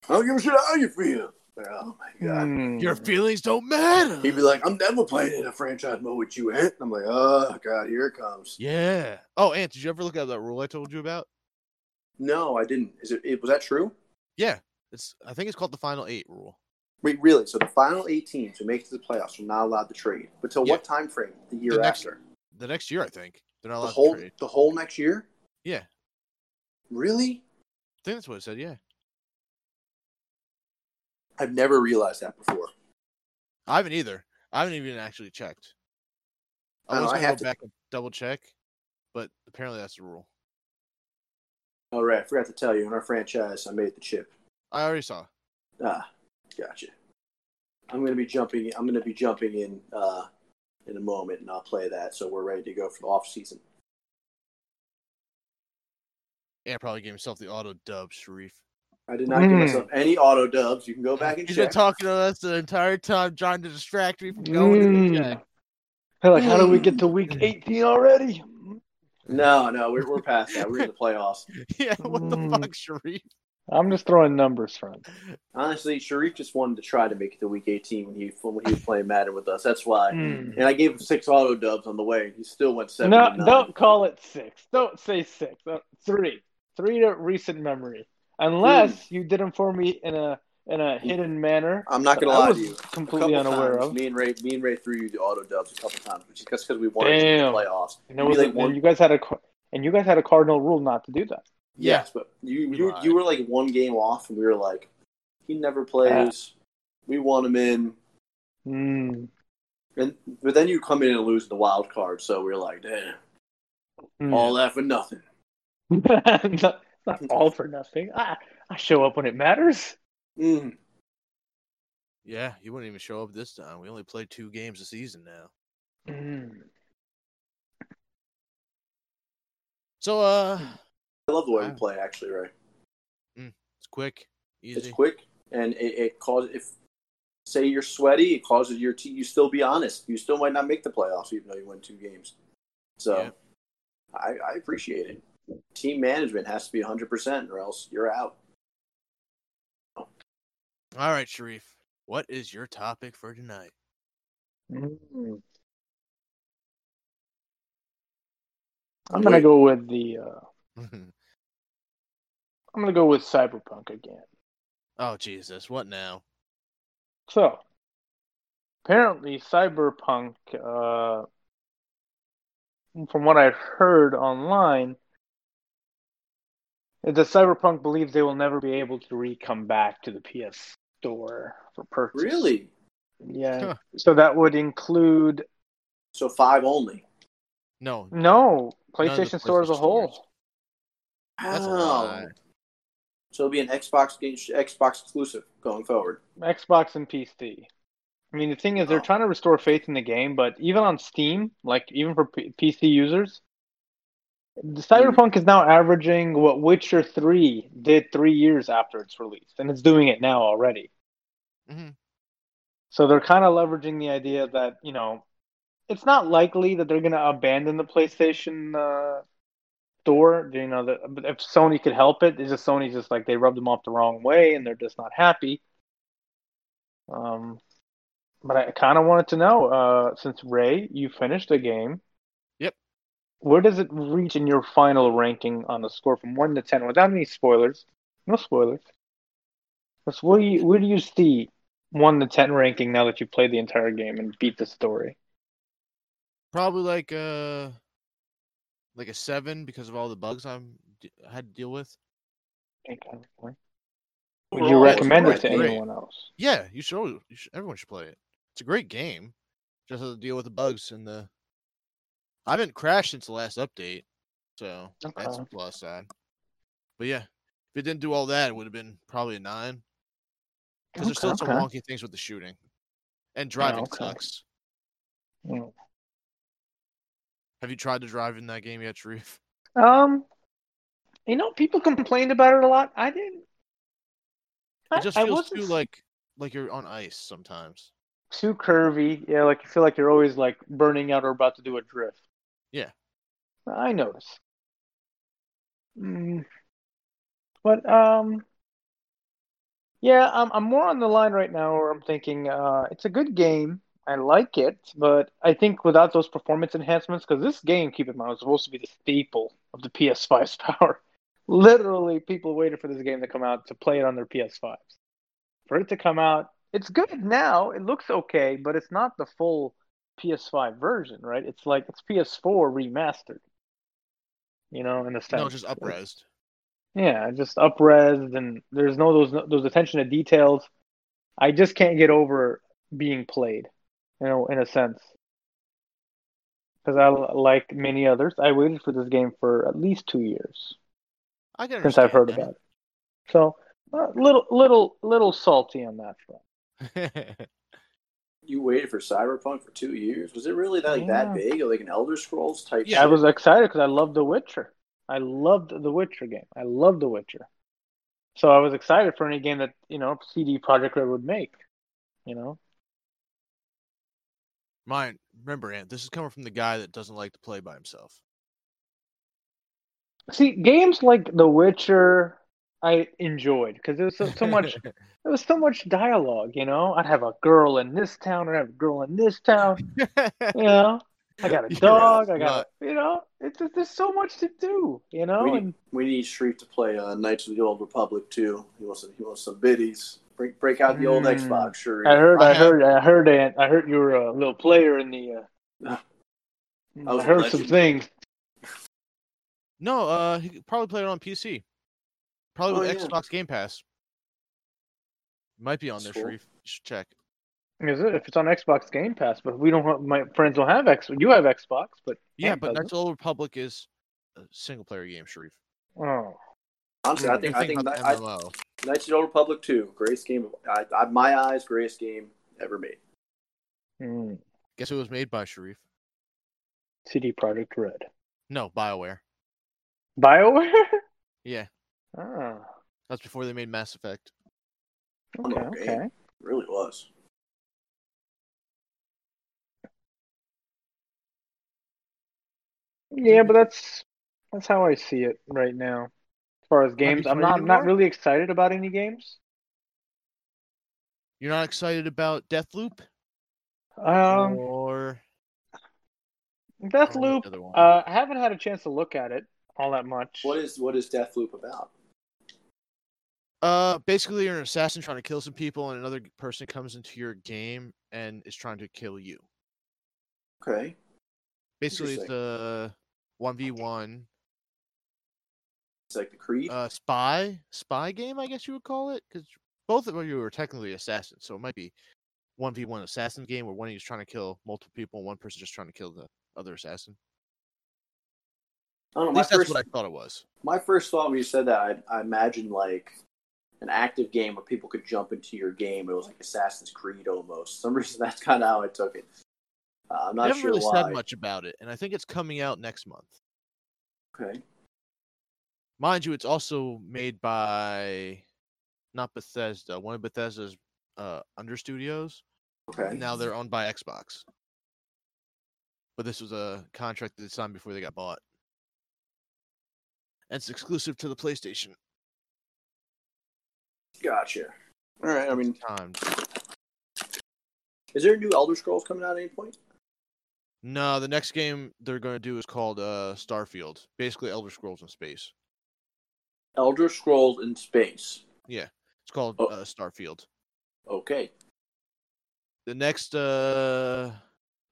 I don't give a shit how you feel." Like, oh my god. Hmm. Your feelings don't matter. He'd be like, "I'm never playing in a franchise mode with you, Ant." I'm like, "Oh god, here it comes." yeah. Oh, Ant, did you ever look at that rule I told you about? No, I didn't. Is it? it was that true? Yeah. It's I think it's called the final eight rule. Wait, really? So the final eight teams who make it to the playoffs are not allowed to trade. But till Yeah. what time frame? The year The next- after? The next year, I think. They're not The allowed whole to trade. the whole next year? Yeah. Really? I think that's what it said, yeah. I've never realized that before. I haven't either. I haven't even actually checked. I I was gonna go back and double check, but apparently that's the rule. All right, I forgot to tell you in our franchise, I made the chip. I already saw. Ah, gotcha. I'm gonna be jumping. I'm gonna be jumping in uh, in a moment, and I'll play that. So we're ready to go for the off season. Yeah, probably gave himself the auto dub, Sharif. I did not give Mm. myself any auto dubs. You can go back and He's check. been talking to us the entire time, trying to distract me from going to the Mm. check. Like, how do we get to week 18 already? no, no, we're we're past that. We're in the playoffs. (laughs) Yeah, what the Mm. fuck, Sharif? I'm just throwing numbers, friend. Honestly, Sharif just wanted to try to make it to week 18 when he when he was playing Madden with us. That's why. Mm. And I gave him six auto dubs on the way. He still went seven. No, don't call it six. Don't say six. Uh, Three. Three to recent memory. Unless you did them for me in a in a hidden manner. I'm not gonna lie to you. Completely unaware times, of. Me and Ray, me and Ray threw you the auto dubs a couple times, which is just because we wanted to Damn. the playoffs. And, there was like a- one- you guys had a and you guys had a cardinal rule not to do that. Yes, but you you, you were like one game off, and we were like, he never plays. We want him in, Mm. and but then you come in and lose the wild card, so we are like, damn, Mm. all that for nothing. (laughs) not, not (laughs) all for nothing. I, I show up when it matters. Mm. Yeah, you wouldn't even show up this time. We only played two games a season now. Mm. So, uh, I love the way we play, actually, Ray. it's quick, easy. It's quick, and it, it causes if say you're sweaty, it causes your team. You still be honest. You still might not make the playoffs, even though you win two games. So, Yeah. I, I appreciate it. Team management has to be 100, percent or else you're out. All right, Sharif. What is your topic for tonight? Mm. I'm gonna Wait. go with the. Uh, (laughs) I'm gonna go with Cyberpunk again. oh Jesus, what now? So, apparently, Cyberpunk, uh, from what I've heard online, is that Cyberpunk believes they will never be able to re come back to the PS Store for purchase. Really? Yeah. Huh. So that would include So five only. No, no None of PlayStation Store as a whole. stores. That's a Wow. lie. So it'll be an Xbox game, Xbox exclusive going forward. Xbox and PC. I mean, the thing is, they're Oh. trying to restore faith in the game, but even on Steam, like even for P- PC users, the Cyberpunk is now averaging what Witcher 3 did three years after its release, and it's doing it now already. Mhm. So they're kind of leveraging the idea that, you know, it's not likely that they're going to abandon the PlayStation uh, store. You know, that but if Sony could help it, it's just Sony's just like they rubbed them off the wrong way and they're just not happy. Um, but I kind of wanted to know, uh, since Ray, you finished the game. Yep. Where does it reach in your final ranking on the score from one to ten, without any spoilers? No spoilers. Just where do you where do you see one to ten ranking now that you've played the entire game and beat the story? Probably like uh like a seven because of all the bugs I'm I had to deal with. Okay. Would you recommend it to great. anyone else? Yeah, you should, you should. Everyone should play it. It's a great game. Just have to deal with the bugs and the. I haven't crashed since the last update, so that's a plus side. But yeah, if it didn't do all that, it would have been probably a nine. Because there's still Okay, some okay. wonky things with the shooting, and driving okay. sucks. Mm. Have you tried to drive in that game yet, Sharif? (laughs) Um, you know, people complained about it a lot. I didn't. I, It just feels too like like you're on ice sometimes. too curvy. Yeah, like you feel like you're always like burning out or about to do a drift. Yeah. I notice. Mm. But um, yeah, I'm I'm more on the line right now where I'm thinking uh, it's a good game. I like it, but I think without those performance enhancements, because this game, keep in mind, was supposed to be the staple of the PS5's (laughs) power. Literally, people waited for this game to come out to play it on their PS5s. For it to come out, it's good now. It looks okay, but it's not the full PS5 version, right? It's like it's PS4 remastered. You know, in a sense. No, just upresed. Yeah, just upres and there's no those those attention to details. I just can't get over being played, you know, in a sense. Because I like many others, I waited for this game for at least two years I can since I've heard understand about it. So, uh, little, little, little salty on that front. (laughs) You waited for Cyberpunk for two years. Was it really that, like that Yeah. big, like an Elder Scrolls type? Yeah. I was excited because I loved The Witcher. I loved The Witcher game. I loved The Witcher. So I was excited for any game that you know CD Projekt Red would make. You know, Mine, remember, Ant, this is coming from the guy that doesn't like to play by himself. see games like The Witcher, I enjoyed because there was so, so much. (laughs) There was so much dialogue. You know, I'd have a girl in this town, I'd have a girl in this town. You (laughs) know, I got a You're dog. I right. got, you know, it's just, there's so much to do. You know, We need, and we need Sharif to play uh, Knights of the Old Republic too. He wants some, he wants some biddies. Break break out the old Mm. Xbox, sure. I heard, I I, heard, I heard, Ant, I heard you were a little player in the. Uh. I I heard some things. no, uh, he could probably play it on PC. Probably Oh, with yeah. Xbox Game Pass. Might be on there, Cool. Sharif. You should check. Is it if it's on Xbox Game Pass? But we don't. have- My friends don't have X. You have Xbox, but Yeah, Ant but doesn't. Knights of the Old Republic is a single player game, Sharif. Oh, Honestly, I What do you think I think about Kni- I, MMO? Knights of the Old Republic too. Greatest game. Of, I, I, my eyes, greatest game ever made. hmm. Guess it was made by Sharif? CD Projekt Red. No, BioWare. Bioware. (laughs) Yeah, ah, that's before they made Mass Effect. Okay, okay. okay. It really was. Yeah, but that's that's how I see it right now. As far as games, I'm not not really excited about any games. You're not excited about Deathloop? Um, or Deathloop. what was one? Uh, I haven't had a chance to look at it all that much. What is what is Deathloop about? Uh, basically, you're an assassin trying to kill some people, and another person comes into your game and is trying to kill you. Okay. Basically, it's a one v one It's like the Creed. uh spy spy game, I guess you would call it, because both of you are technically assassins, so it might be one v one assassin game where one of you is trying to kill multiple people, and one person just trying to kill the other assassin. I don't know. At least that's first, what I thought it was. my first thought when you said that, I, I imagined like an active game where people could jump into your game. It was like Assassin's Creed almost. For some (laughs) reason, that's kind of how I took it. Uh, I'm not haven't sure really why. said much about it, and I think it's coming out next month. Okay. Mind you, it's also made by not Bethesda, one of Bethesda's uh, under studios. Okay. and now they're owned by Xbox. But this was a contract that they signed before they got bought. And it's exclusive to the PlayStation. Gotcha. All right. I mean, Timed. Is there a new Elder Scrolls coming out at any point? No, the next game they're going to do is called uh, Starfield. Basically, Elder Scrolls in space. Elder Scrolls in space. Yeah, it's called Oh. uh, Starfield. Okay. The next uh,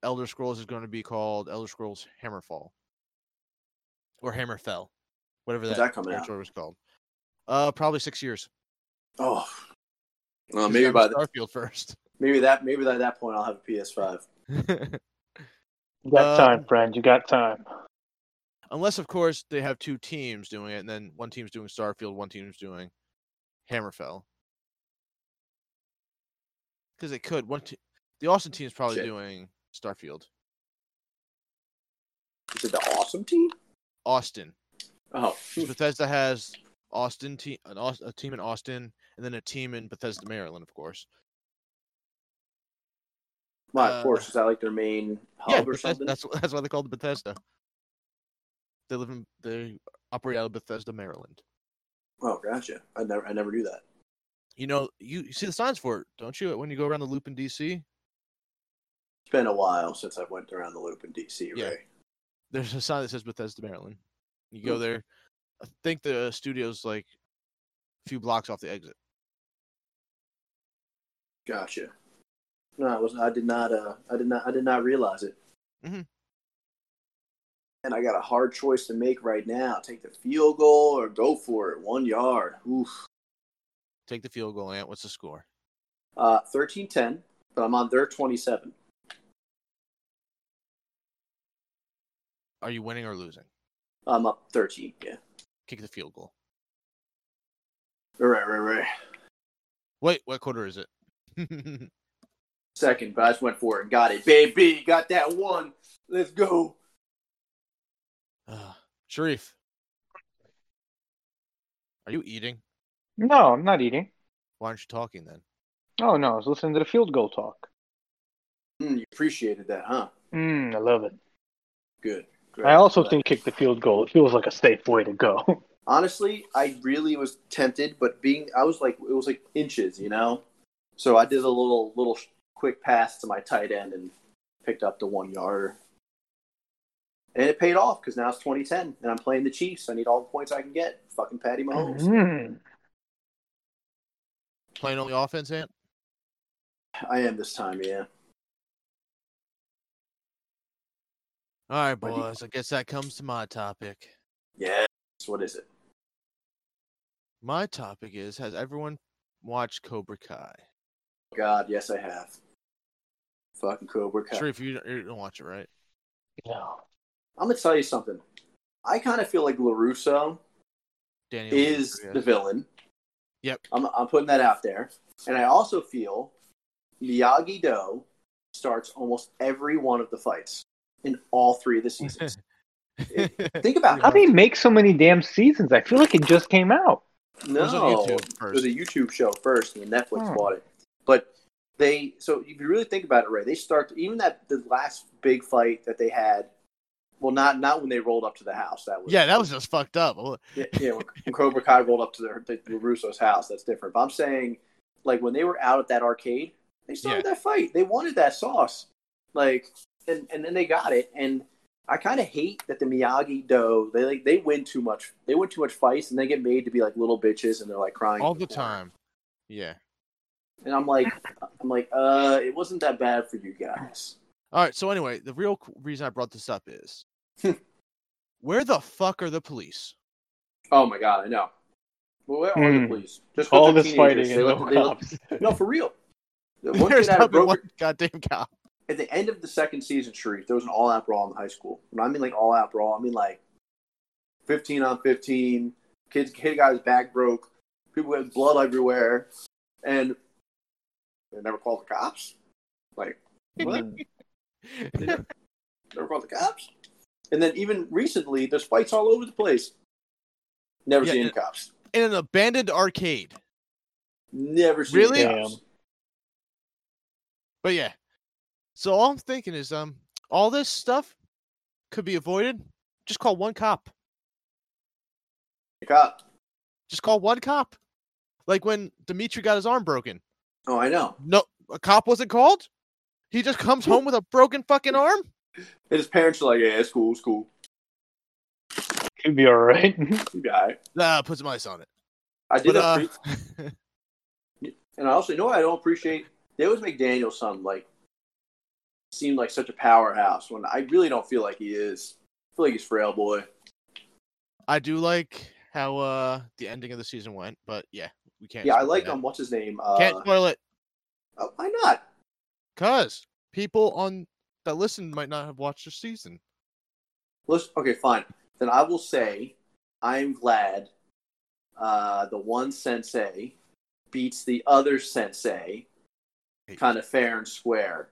Elder Scrolls is going to be called Elder Scrolls Hammerfall or Hammerfell, whatever When's that, that coming out? was called. Uh, probably six years. Oh. Well, 'Cause maybe by have the, Starfield first. (laughs) maybe that maybe at that point I'll have a PS5. (laughs) You got Um, time, friend. You got time. Unless, of course, they have two teams doing it, and then one team's doing Starfield, one team's doing Hammerfell. Because they could. One te- the Austin team's probably Shit. doing Starfield. Is it the awesome team? Austin. Oh, Bethesda has Austin team, an a team in Austin, and then a team in Bethesda, Maryland, of course. my uh, of course. Is that like their main hub yeah, or Bethesda, something? that's that's why they call it Bethesda. They live in they operate out of Bethesda, Maryland. Oh, gotcha. I never I never knew that. You know, you, you see the signs for it, don't you? When you go around the loop in DC, It's been a while since I went around the loop in DC. Yeah. Ray. there's a sign that says Bethesda, Maryland. You go there. I think the studio's like a few blocks off the exit. Gotcha. No, I was. I did not. Uh, I did not. I did not realize it. Mhm. And I got a hard choice to make right now: take the field goal or go for it. One yard. Oof. Take the field goal, Ant. What's the score? Uh, thirteen ten. But I'm on their twenty-seven. Are you winning or losing? I'm up thirteen. Yeah. Kick the field goal. Right. Right. Right. Wait, what quarter is it? (laughs) Second, but I just went for it and got it. Baby, got that one. Let's go. Uh, Sharif, are you eating? No, I'm not eating. Why aren't you talking then? Oh no, I was listening to the field goal talk. Mm, you appreciated that, huh? Mm, I love it. Good. Good. I also Glad. think kick the field goal. It feels like a safe way to go. (laughs) honestly, I really was tempted, but being I was like it was like inches, you know. So I did a little little quick pass to my tight end and picked up the one yarder, and it paid off because now it's 2010 and I'm playing the Chiefs. I need all the points I can get. Fucking Patty Mahomes. Mm. Playing on the offense, Ant? I am this time, yeah. All right, What you- boys. I guess that comes to my topic. Yes. What is it? My topic is: Has everyone watched Cobra Kai? God, yes, I have. Fucking Cobra Kai. Sharif, you don't, you don't watch it, right? No. I'm gonna tell you something. I kind of feel like Larusso Daniel is Larusso, the villain. Yep. I'm, I'm putting that out there. And I also feel Miyagi Do starts almost every one of the fights in all three of the seasons. (laughs) Think about How do they make so many damn seasons? I feel like it just came out. no, was it was a YouTube show first, and then Netflix Hmm. bought it. But they, so if you really think about it, right? They start even that the last big fight that they had. Well, not not when they rolled up to the house. That was yeah, that was just fucked up. (laughs) Yeah, yeah when, Cobra Kai rolled up to their, the, the Russo's house, that's different. But I'm saying, like when they were out at that arcade, they started that fight. They wanted that sauce, like, and and then they got it. And I kind of hate that the Miyagi Do they like they win too much. They win too much fights, and they get made to be like little bitches, and they're like crying all the corner. time. Yeah. And I'm like, I'm like, uh, it wasn't that bad for you guys. All right. So anyway, the real reason I brought this up is, (laughs) where the fuck are the police? Oh my god, I know. Well, where are the Hmm. police? Just All this teenagers, fighting and let- no they let- cops. (laughs) No, for real. The One There's kid had a not been broken, one goddamn cop. at the end of the second season, Sharif, there was an all out brawl in the high school. When I mean like all out brawl, I mean like fifteen on fifteen. Kids kid guy's back broke, people had blood everywhere, and they never called the cops. Like what? (laughs) They never, never called the cops. And then even recently, there's fights all over the place. Never Yeah, seen and- cops. In an abandoned arcade. Never seen Really? cops. But yeah. So all I'm thinking is, um, all this stuff could be avoided. Just call one cop. The cop. Just call one cop. Like when Demetri got his arm broken. Oh, I know. No, a cop wasn't called. He just comes home with a broken fucking arm. And his parents are like, "Yeah, it's cool, it's cool." He'd be all right. You got it. Nah, put some ice on it. I did But, uh, appre- (laughs) and I also you know what I don't appreciate. They always make Daniel some like seem like such a powerhouse when I really don't feel like he is. I feel like he's frail boy. I do like how uh the ending of the season went, but yeah, we can't. Yeah, I like that. um what's his name? Uh, Can't spoil it, uh, why not? cause people on that listen might not have watched the season. Let's okay, fine. Then I will say I'm glad uh, the one sensei beats the other sensei kind of fair and square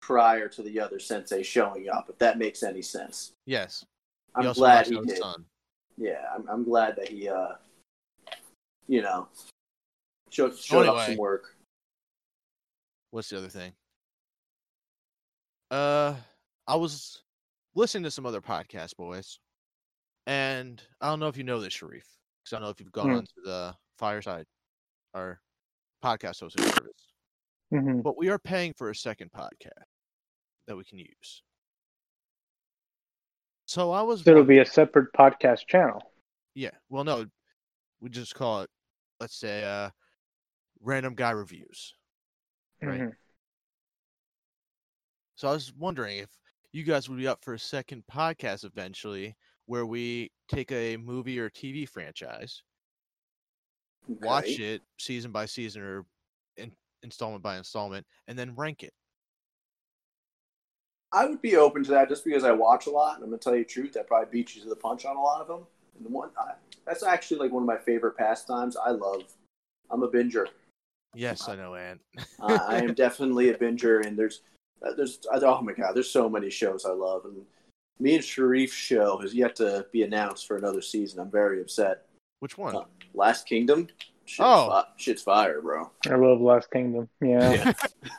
prior to the other sensei showing up, if that makes any sense. Yes, I'm glad he did. son. Yeah, I'm, I'm glad that he, uh, you know, showed, showed up some work. What's the other thing? Uh, I was listening to some other podcast boys, and I don't know if you know this, Sharif, because I don't know if you've gone on to the Fireside, our podcast hosting service. hmm But we are paying for a second podcast that we can use. So I was So it'll be a separate podcast channel. yeah. Well, no, we just call it, let's say, uh, random guy reviews. Right. Mhm. So I was wondering if you guys would be up for a second podcast eventually, where we take a movie or TV franchise, watch it season by season or in, installment by installment, and then rank it. I would be open to that just because I watch a lot. And I'm gonna tell you the truth, that probably beat you to the punch on a lot of them. And the one I, that's actually like one of my favorite pastimes. I love. I'm a binger. Yes, I know, Ant. Uh, I am (laughs) definitely a binger, and there's there's oh my god, there's so many shows I love, and me and Sharif's show has yet to be announced for another season. I'm very upset. Which one? Uh, Last Kingdom. Shit's Oh. fi- shit's fire, bro. I love Last Kingdom. Yeah. (laughs)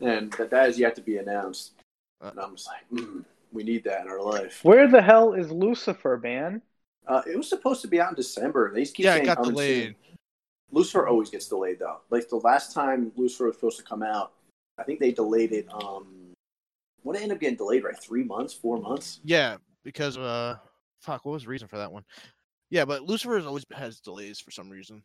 and that that is yet to be announced. Uh. And I'm just like, mm, we need that in our life. Where the hell is Lucifer, man? Uh, it was supposed to be out in December. They just keep yeah, saying it got delayed. soon. Lucifer always gets delayed though. Like the last time Lucifer was supposed to come out, I think they delayed it. Um, what it ended up getting delayed? Right, three months, four months. Yeah, because uh, fuck, what was the reason for that one? Yeah, but Lucifer always has delays for some reason.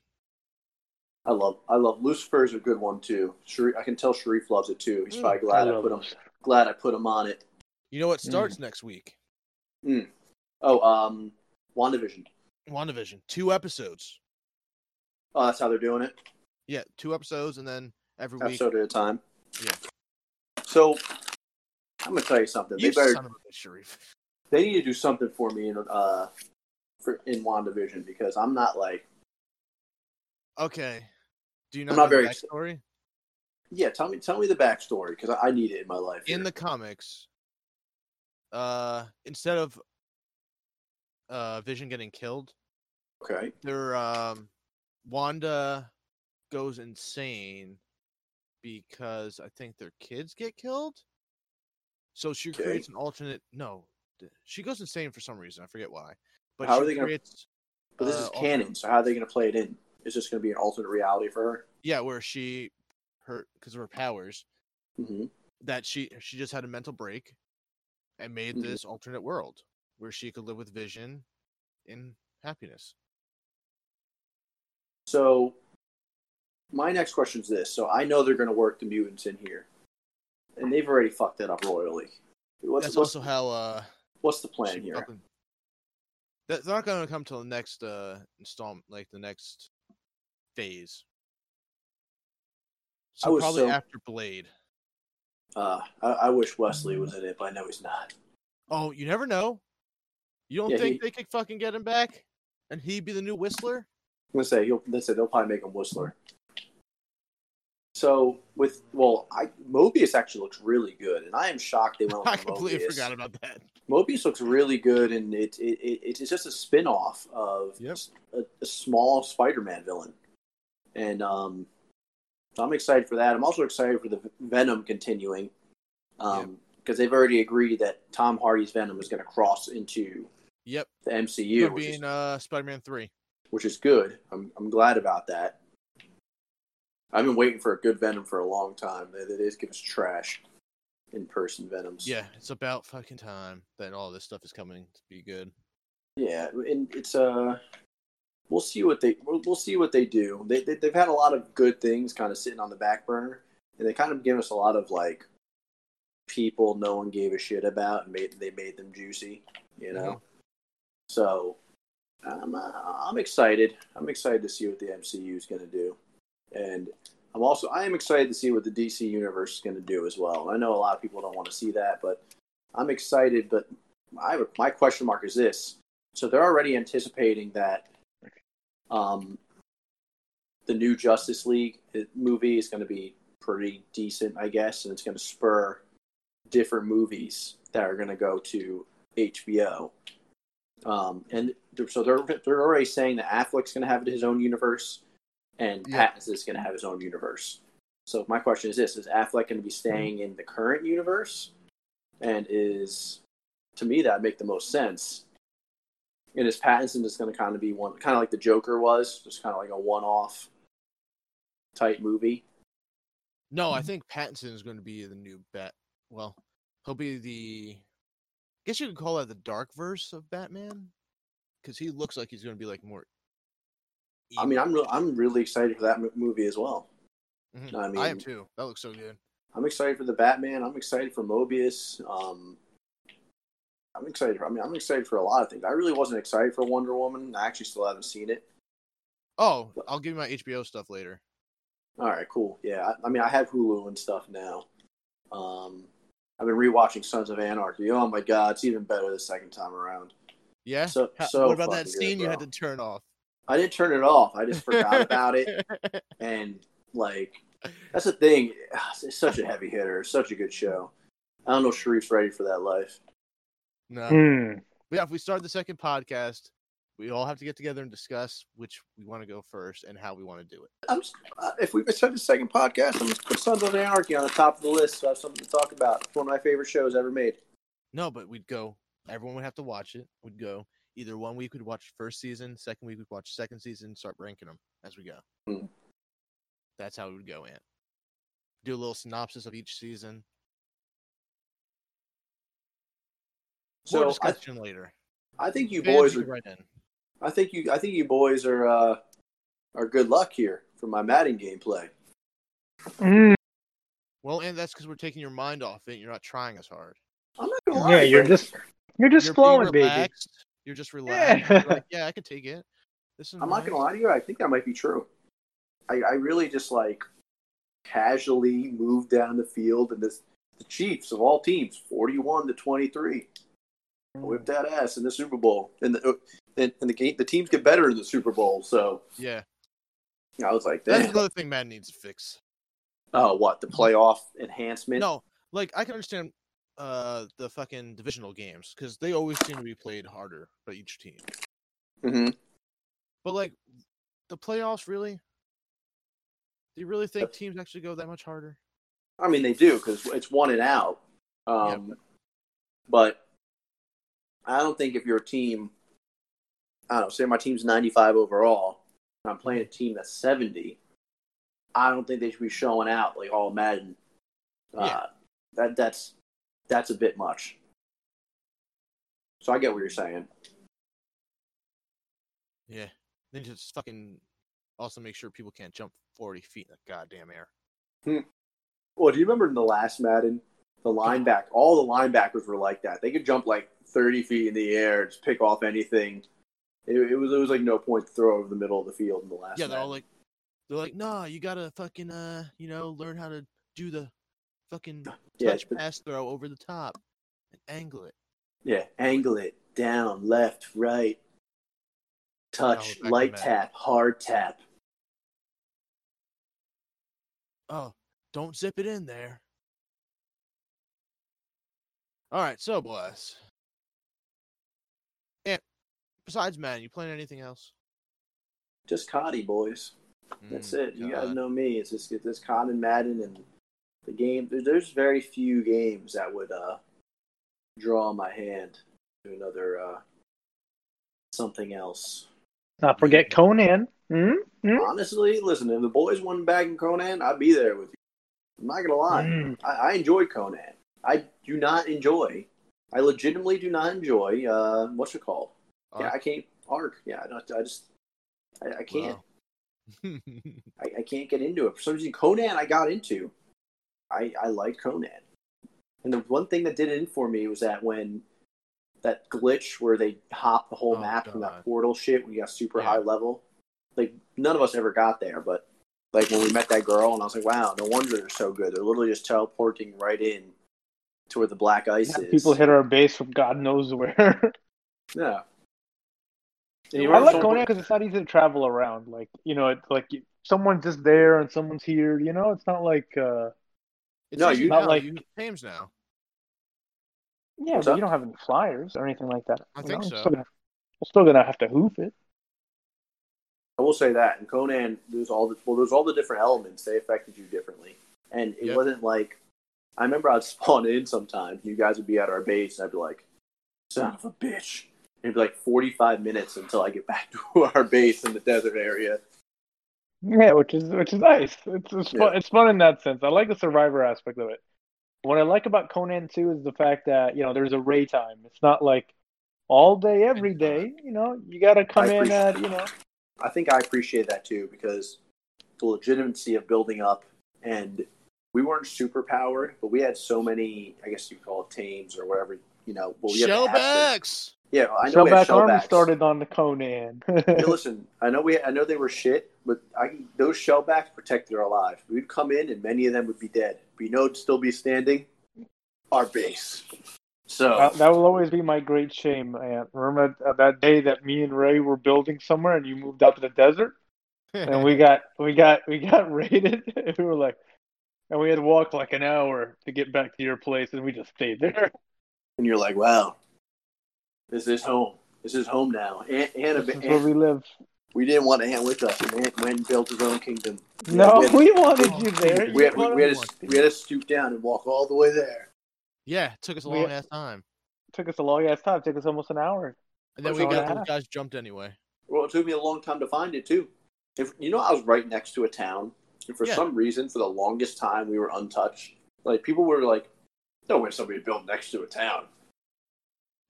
I love, I love Lucifer is a good one too. Sharif, I can tell Sharif loves it too. He's Mm, probably glad I, love put him, glad I put him on it. You know what Hmm. starts next week? Oh, um, WandaVision. WandaVision. Two episodes. Oh, that's how they're doing it. Yeah, two episodes, and then every week. episode at a time. Yeah. So I'm gonna tell you something. You they better son of a bitch, Sharif. they need to do something for me in uh for in WandaVision because I'm not like Okay. Do you know I'm not very backstory? yeah. Tell me tell me the backstory because I, I need it in my life. In here. the comics, uh, instead of uh Vision getting killed, okay, their um Wanda goes insane because I think their kids get killed. So she Okay. creates an alternate. No, she goes insane for some reason. I forget why. But How she are they gonna- but this uh, is alternate- canon. So how are they gonna play it in? Is this gonna be an alternate reality for her? Yeah, where she, her because of her powers, hmm that she she just had a mental break, and made Mhm. this alternate world where she could live with Vision, in happiness. So my next question is this: So I know they're gonna work the mutants in here, and they've already fucked that up royally. What's, That's what's, also how uh what's the plan here? fucking- That's not going to come till the next uh installment, like the next phase. I So was probably so- after Blade. Uh, I, I wish Wesley was in it, but I know he's not. Oh, you never know. You don't Yeah, think he- they could fucking get him back, and he'd be the new Whistler? I'm gonna say he'll. They said they'll probably make him Whistler. So with well, I Morbius actually looks really good, and I am shocked they went (laughs) with I completely Morbius. forgot about that. Morbius looks really good, and it, it, it it's just a spin off of Yep. a, a small Spider-Man villain, and um, so I'm excited for that. I'm also excited for the Venom continuing, um, because they've already agreed that Tom Hardy's Venom is going to cross into Yep, the MCU, which is, being uh Spider-Man three. which is good. I'm I'm glad about that. I've been waiting for a good Venom for a long time. They, they just give us trash in person Venoms. Yeah, it's about fucking time that all this stuff is coming to be good. Yeah, and it's uh, we'll see what they we'll, we'll see what they do. They, they they've had a lot of good things kind of sitting on the back burner, and they kind of give us a lot of like people no one gave a shit about, and made they made them juicy, you know. Mhm. So I'm uh, I'm excited. I'm excited to see what the MCU is going to do, and I'm also I am excited to see what the DC universe is going to do as well. I know a lot of people don't want to see that, but I'm excited. But I have a, my question mark is this: so they're already anticipating that um, the new Justice League uh, movie is going to be pretty decent, I guess, and it's going to spur different movies that are going to go to HBO. Um, and so they're they're already saying that Affleck's going to have his own universe, and Yeah. Pattinson's going to have his own universe. So my question is this: Is Affleck going to be staying in the current universe, and is to me that make the most sense? And is Pattinson just going to kind of be one, kind of like the Joker was, just kind of like a one-off type movie? No, I think Pattinson is going to be the new Bat. Well, he'll be the. I guess you could call that the dark verse of Batman, because he looks like he's going to be like more. I mean, I'm re- I'm really excited for that m- movie as well. Mhm. I I am mean- too. That looks so good. I'm excited for the Batman. I'm excited for Morbius. Um, I'm excited. For, I mean, I'm excited for a lot of things. I really wasn't excited for Wonder Woman. I actually still haven't seen it. Oh, I'll give you my HBO stuff later. All right, cool. Yeah, I, I mean, I have Hulu and stuff now. Um, I've been rewatching Sons of Anarchy. Oh my god, it's even better the second time around. Yeah. So, so what about that fucking good, scene you had to turn off? I didn't turn it off. I just forgot about it. (laughs) And like, that's the thing. (sighs) It's such a heavy hitter. It's such a good show. I don't know if Sharif's ready for that life. No. Hmm. But yeah, if we start the second podcast, we all have to get together and discuss which we want to go first and how we want to do it. I'm just, uh, if we start the second podcast, I'm just put Sons of Anarchy on the top of the list. So I have something to talk about. It's one of my favorite shows ever made. No, but we'd go. Everyone would have to watch it. We'd go. Either one week we'd watch first season, second week we'd watch second season, start ranking them as we go. Hmm. That's how it would go, Ant. Do a little synopsis of each season. More So I, later. I think you Fans, boys are. can write in. I think you. I think you boys are. Uh, are good luck here for my Madden gameplay. Mm. Well, and that's because we're taking your mind off it. You're not trying as hard. I'm not gonna lie. Yeah, you're just you're just You're being flowing, baby. Relaxed. You're just relaxed. You're like, (laughs) yeah, I can take it. This is I'm not gonna lie to you. I think that might be true. I, I really just like casually moved down the field, and this the Chiefs of all teams, 41 to 23, mm. whipped that ass in the Super Bowl, and the uh, and, and the game the teams get better in the Super Bowl. So Yeah, I was like, that's damn. another thing Madden needs to fix. Oh, what the playoff enhancement? No, like I can understand uh the fucking divisional games because they always seem to be played harder by each team. Mm-hmm. But like the playoffs, really? Do you really think teams actually go that much harder? I mean they do because it's one and out. Um, But I don't think if your team, I don't know, say my team's 95 overall, and I'm playing a team that's 70, I don't think they should be showing out like all Madden. Uh, Yeah. That that's that's a bit much. So I get what you're saying. Yeah, then just fucking also make sure people can't jump forty feet in the goddamn air. Well, do you remember in the last Madden, the lineback, all the linebackers were like that. They could jump like 30 feet in the air, just pick off anything. It, it was it was like no point to throw over the middle of the field in the last. Yeah, they're all like, they're like, nah, you gotta fucking uh, you know, learn how to do the fucking yeah, touch but- pass throw over the top and angle it. Yeah, angle it down, left, right, touch, light tap, hard tap. Oh, don't zip it in there. All right, so boys. And besides Madden, you playing anything else? Just Cotty, boys. That's Mm, it. You guys know me. It's just get this and Madden and the game. There's very few games that would uh, draw my hand to another uh, something else. Not forget Conan. Mm-hmm. Honestly, listen, if the boys won back in Conan, I'd be there with you. I'm not gonna lie. Mm. I, I enjoy Conan. I do not enjoy. I legitimately do not enjoy. Uh, what's it called? Yeah, I can't. Arc. Yeah, I, don't, I just. I, I can't. Wow. (laughs) I, I can't get into it. For some reason, Conan I got into. I I like Conan. And the one thing that did it in for me was that when that glitch where they hop the whole Oh, map from that portal shit when you got super Yeah. high level. Like none of us ever got there, but like when we met that girl and I was like, Wow, no wonder they're so good. They're literally just teleporting right in to where the black ice is. People hit our base from God knows where. (laughs) Yeah. I like someone- Conan because it's not easy to travel around. Like you know, it's like someone's just there and someone's here. You know, it's not like uh, It's No, easy you- now. Not like- you use tames now. yeah, What's but up? you don't have any flyers or anything like that. I you think know? so. I'm still, gonna, I'm still gonna have to hoof it. I will say that in Conan, there's all the well, there's all the different elements. They affected you differently, and it Yep. wasn't like I remember I'd (laughs) spawn in sometimes. You guys would be at our base, and I'd be like, "Son of a bitch!" And it'd be like 45 minutes until I get back (laughs) to our base in the desert area. Yeah, which is which is nice. It's it's fun. Yeah. It's fun in that sense. I like the survivor aspect of it. What I like about Conan too is the fact that you know there's a raid time. It's not like all day every day. You know, you got to come in at you know. I think I appreciate that too because the legitimacy of building up, and we weren't super powered, but we had so many. I guess you call it tames or whatever. You know, well, we had to have them. Shellbacks. Yeah, I know Shellback Army started on the Conan. (laughs) Hey, listen, I know we, I know they were shit, but I, those shellbacks protected our lives. We'd come in, and many of them would be dead. But you know, would still be standing. Our base. So that, that will always be my great shame. Remember that, that day that me and Ray were building somewhere, and you moved out to the desert, and we got we got we got (laughs) raided. And (laughs) we were like, and we had to walk like an hour to get back to your place, and we just stayed there. and you're like, wow, this is home. This is home now. Ant, Ant, This is Ant, where we live. we didn't want Ant with us. And Ant went and built his own kingdom. No, we had, (laughs) we wanted you oh, there. we had, You we, we, had to, we had to stoop down and walk all the way there. yeah, it took us a We- long ass time. took us a long ass time. took us almost an hour. And then we got those guys jumped anyway. Well, it took me a long time to find it too. If you know, I was right next to a town, and for Yeah. some reason, for the longest time, we were untouched. Like people were like, "No way, somebody built next to a town."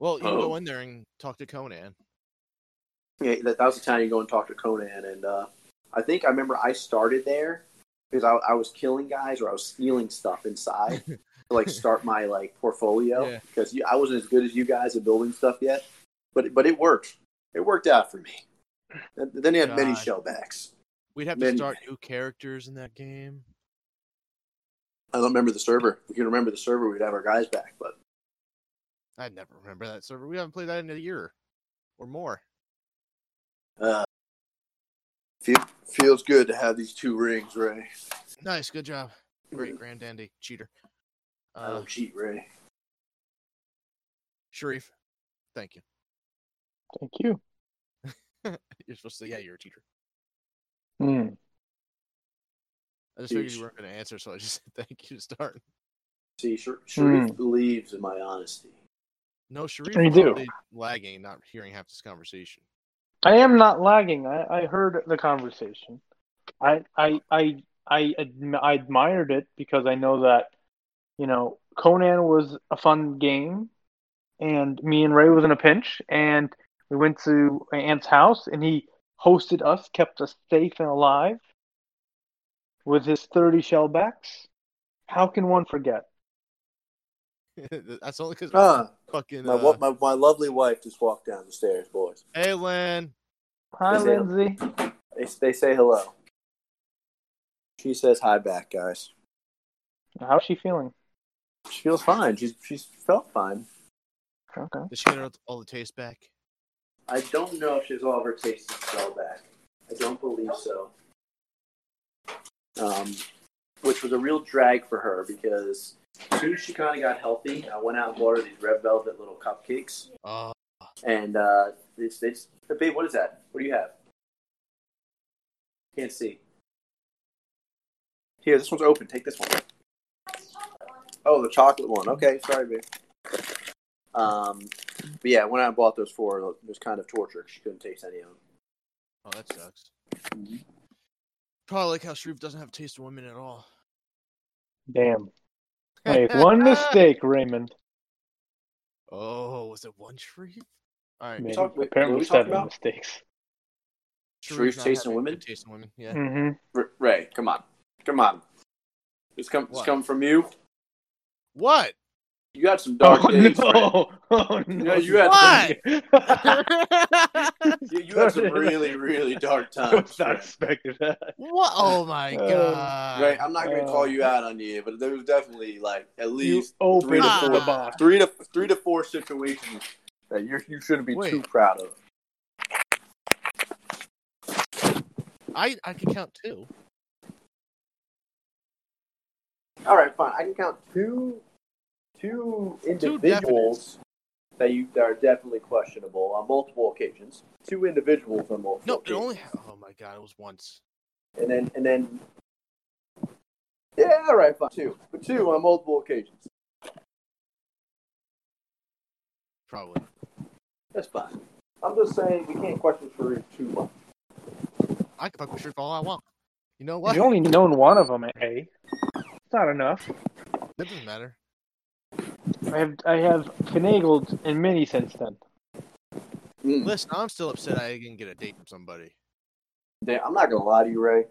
Well, you Oh. go in there and talk to Conan. Yeah, that, that was the time you go and talk to Conan, and uh, I think I remember I started there because I, I was killing guys or I was stealing stuff inside (laughs) to like start my like portfolio Yeah. because you, I wasn't as good as you guys at building stuff yet, but but it worked. It worked out for me. And then you had many God. shellbacks. We'd have Many- to start new characters in that game. I don't remember the server. If you can remember the server, we'd have our guys back. But I never remember that server. We haven't played that in a year or more. uh, feel, feels good to have these two rings, Ray. Nice, good job. Great, grand dandy, cheater. I Uh, don't cheat, Ray. Sharif, thank you. Thank you. (laughs) You're supposed to say, yeah, you're a cheater. Hmm. I just figured you weren't going to answer, so I just said thank you to start. See, Sher- Sharif Hmm. believes in my honesty. No, Sharif You do. lagging, not hearing half this conversation. I am not lagging. I, I heard the conversation. I I I I, adm- I admired it because I know that you know Conan was a fun game, and me and Ray was in a pinch, and we went to Ant's house, and he hosted us, kept us safe and alive with his thirty shellbacks. How can one forget? (laughs) That's only because Ah, fucking. my, Uh, my my lovely wife just walked down the stairs, boys. hey, Lynn. Hi, Is it- Lindsay. They they say hello. She says hi back, guys. How's she feeling? She feels fine. She's she's felt fine. Okay. Did she get all- all the taste back? I don't know if she's all of her tastes spell back. I don't believe so. Um, which was a real drag for her because as soon as she kind of got healthy, I went out and bought her these red velvet little cupcakes. Oh, And uh, it's it's babe, what is that? What do you have? Can't see. Here, this one's open. Take this one. Oh, the chocolate one. Okay, sorry, babe. Um, but yeah, when I bought those for her, it was kind of torture. She couldn't taste any of them. oh, that sucks. Probably like how Sharif doesn't have taste of women at all. Damn. Hey, (laughs) one mistake, Raymond. Oh, was it one Sharif? All right. Maybe, talk- wait, apparently we seven about? mistakes. Sharif's not taste in having a women? Chasing women. Yeah. Mm-hmm. R- Ray, come on, come on. It's come this What? come from you. What? You got some dark Oh days. No! (laughs) Oh no! Yeah, you had What? (laughs) You, you had some really really dark (laughs) I times. was not expecting that. what? Oh my Uh, god. Right, I'm not going to Uh, call you out on you, but there was definitely like at least three to four, the three to three to four situations that you you shouldn't be Wait. too proud of. I I can count two. All right, fine. I can count two two individuals that you that are definitely questionable on multiple occasions. Two individuals on multiple occasions. No, it occasions. only. Oh my god, it was once. and then and then yeah, all right, fine. Two, but two on multiple occasions. Probably. That's fine. I'm just saying we can't question Sharif too much. I can fuck with Sharif all I want. You know what? You only known one of them, eh? It's not enough. That doesn't matter. I have I have finagled in many since then. Mm. Listen, I'm still upset I didn't get a date from somebody. Damn, I'm not gonna lie to you, Ray.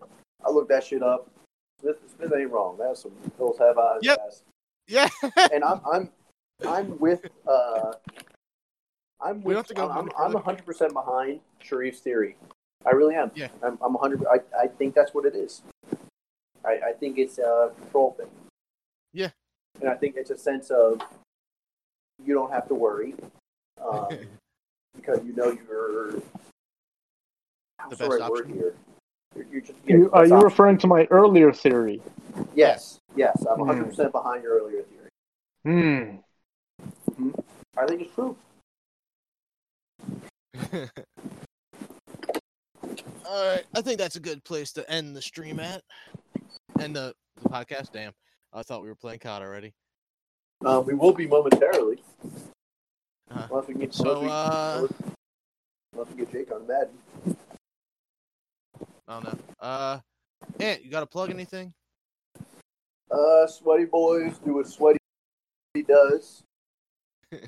I looked that shit up. Smith, Smith ain't wrong. That's some Hills have eyes. Yep. ass. Yeah. (laughs) And I'm I'm I'm with uh I'm We with don't have to go I'm I'm further. 100 percent behind Sharif's theory. I really am. Yeah. I'm I'm 100. I I think that's what it is. I I think it's a control thing. Yeah. And I think it's a sense of you don't have to worry. Um, (laughs) because you know you're The best right option. word here. You're, you're just yeah, You, are you option. referring to my earlier theory? Yes, yes, I'm Hmm. 100 percent behind your earlier theory. Hmm. I think it's true. (laughs) All right, I think that's a good place to end the stream at, and the, the podcast. Damn, I thought we were playing COD already. Um, we will be momentarily. Uh-huh. Unless we get So, unless, we, uh, unless we get Jake on Madden. I don't know. Uh, Ant, you got to plug anything? Uh, sweaty boys do what sweaty does. (laughs)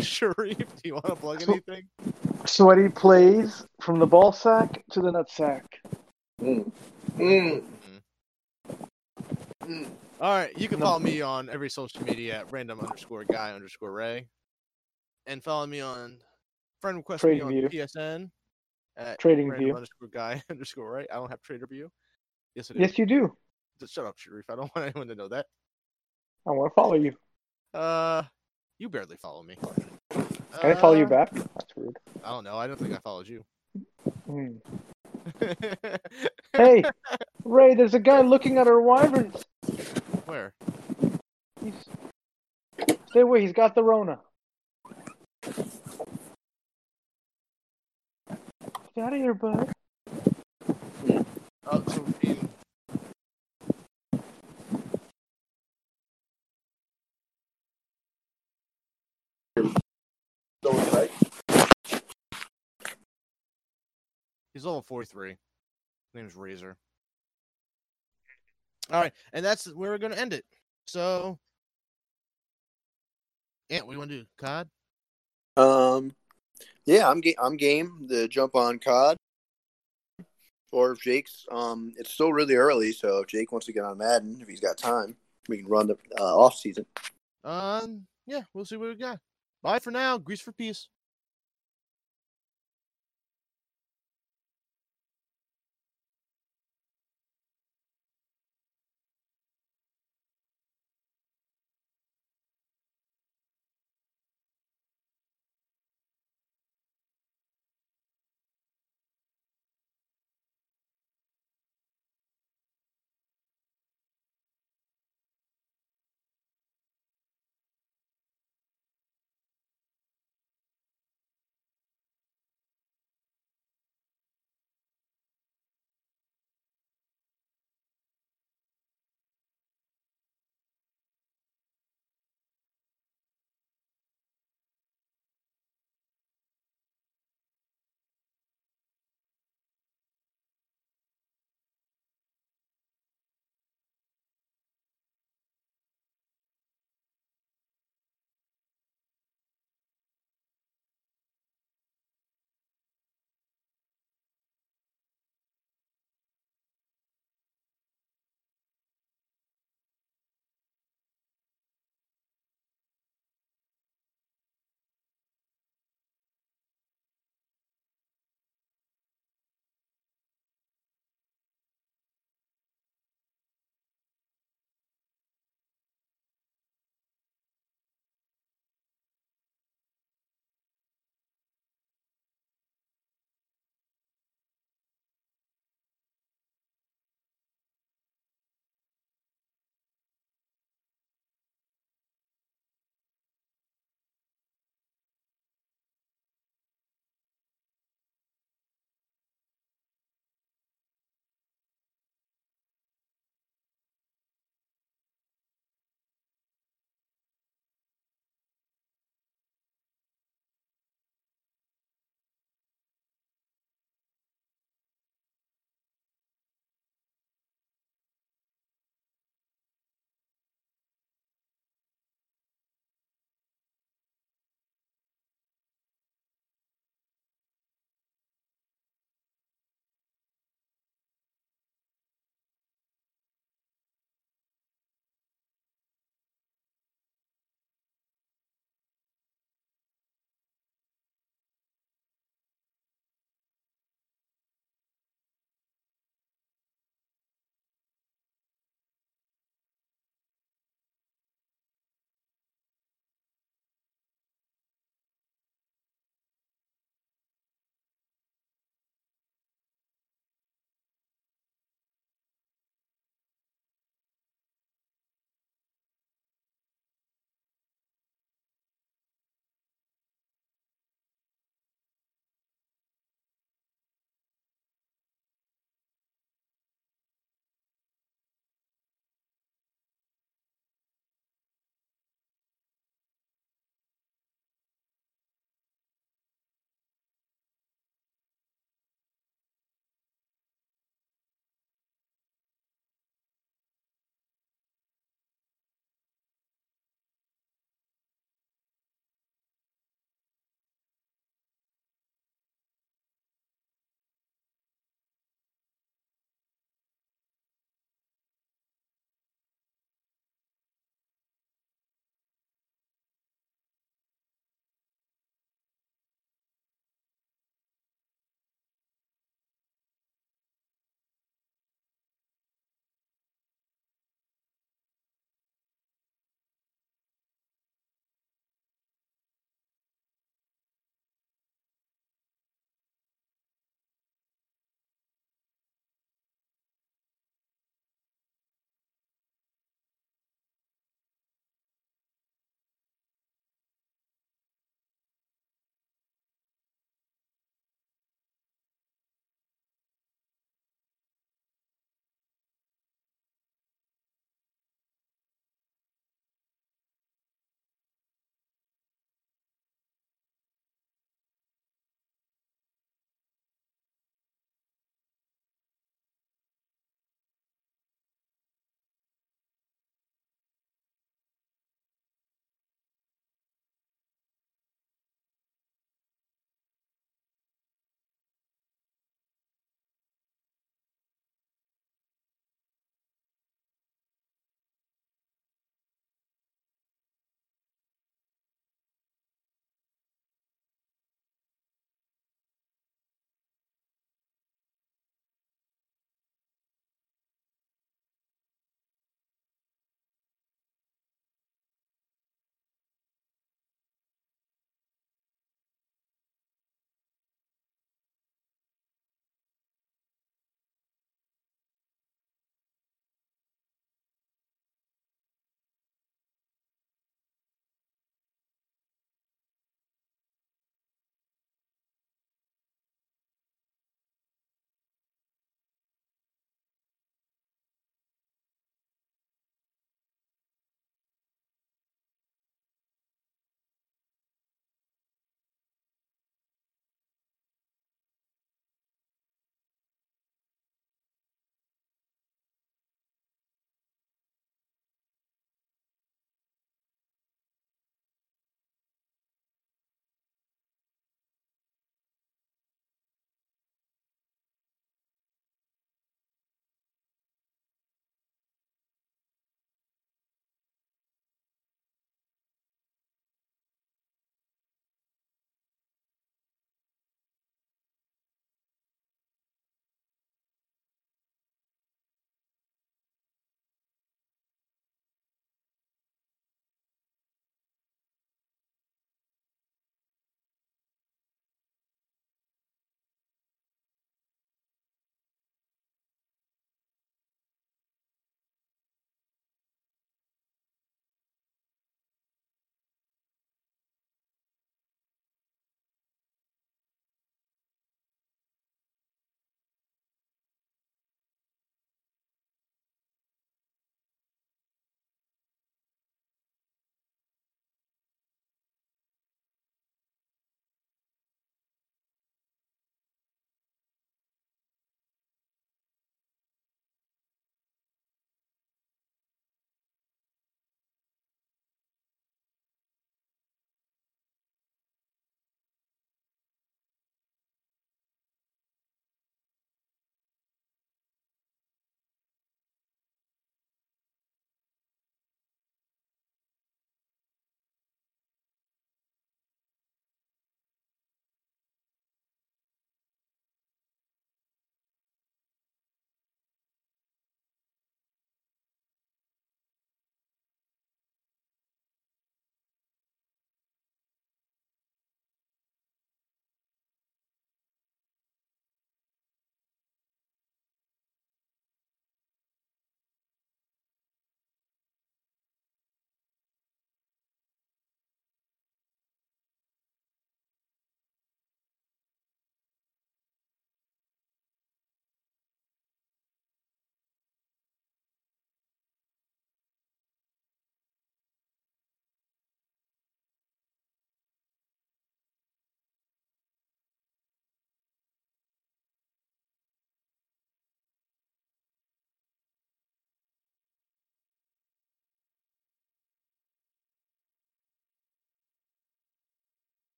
Sharif, do you want to plug anything? Sweaty plays from the ball sack to the nut sack. Mm. Mm. All right, you can follow me on every social media at random underscore guy underscore ray, and follow me on friend request me on View. PSN at Trading random view. underscore guy (laughs) underscore ray. I don't have Trader View. Yes, it is. Yes, you do. Just Shut up, Sharif. I don't (laughs) want anyone to know that. I want to follow you. Uh, you barely follow me. Can I follow you Uh, back? That's rude. I don't know. I don't think I followed you. Hmm. (laughs) Hey, Ray, there's a guy looking at our wyverns. Where? He's... Stay away, he's got the Rona. Get out of here, bud. Oh, so in, he's level 43. His name's Razor. All right, and that's where we're going to end it. So, yeah, what do you want to do? COD? Um, yeah, I'm ga- I'm game to jump on COD. Or if Jake's, um, it's still really early, so if Jake wants to get on Madden, if he's got time, we can run the uh, off season. Um, yeah, we'll see what we got. Bye for now. Grease for peace.